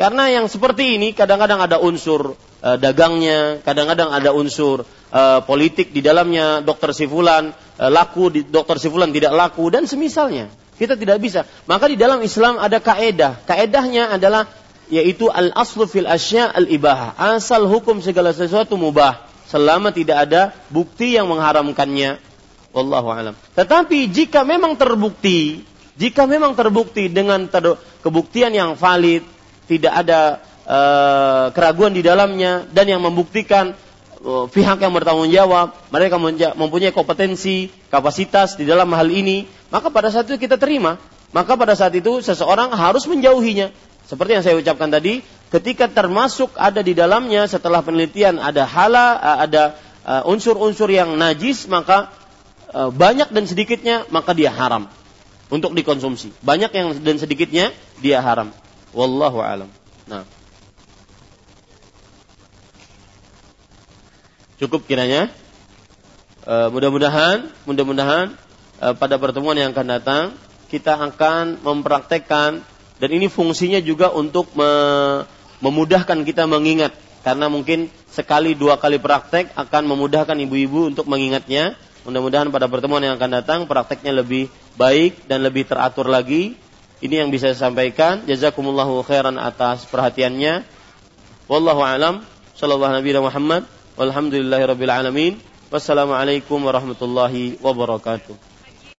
Karena yang seperti ini kadang-kadang ada unsur uh, dagangnya, kadang-kadang ada unsur uh, politik di dalamnya, dokter sifulan uh, laku, di, dokter sifulan tidak laku dan semisalnya. Kita tidak bisa. Maka di dalam Islam ada kaedah. Kaedahnya adalah yaitu al aslu fil asya al ibahah. Asal hukum segala sesuatu mubah selama tidak ada bukti yang mengharamkannya. Wallahu alam. Tetapi jika memang terbukti, jika memang terbukti dengan ter kebuktian yang valid, tidak ada uh, keraguan di dalamnya dan yang membuktikan uh, pihak yang bertanggung jawab mereka mempunyai kompetensi kapasitas di dalam hal ini maka pada saat itu kita terima. Maka pada saat itu seseorang harus menjauhinya. Seperti yang saya ucapkan tadi ketika termasuk ada di dalamnya setelah penelitian ada hala eh, ada unsur-unsur yang najis maka banyak dan sedikitnya maka dia haram untuk dikonsumsi. Banyak yang dan sedikitnya dia haram Wallahu alam. Nah. Cukup kiranya. E, mudah-mudahan, mudah-mudahan e, pada pertemuan yang akan datang kita akan mempraktekkan dan ini fungsinya juga untuk me, memudahkan kita mengingat karena mungkin sekali dua kali praktek akan memudahkan ibu-ibu untuk mengingatnya. Mudah-mudahan pada pertemuan yang akan datang prakteknya lebih baik dan lebih teratur lagi ini yang bisa saya sampaikan. Jazakumullahu khairan atas perhatiannya. Wallahu alam. Sallallahu Nabi Muhammad. Walhamdulillahi Alamin. Wassalamualaikum warahmatullahi wabarakatuh.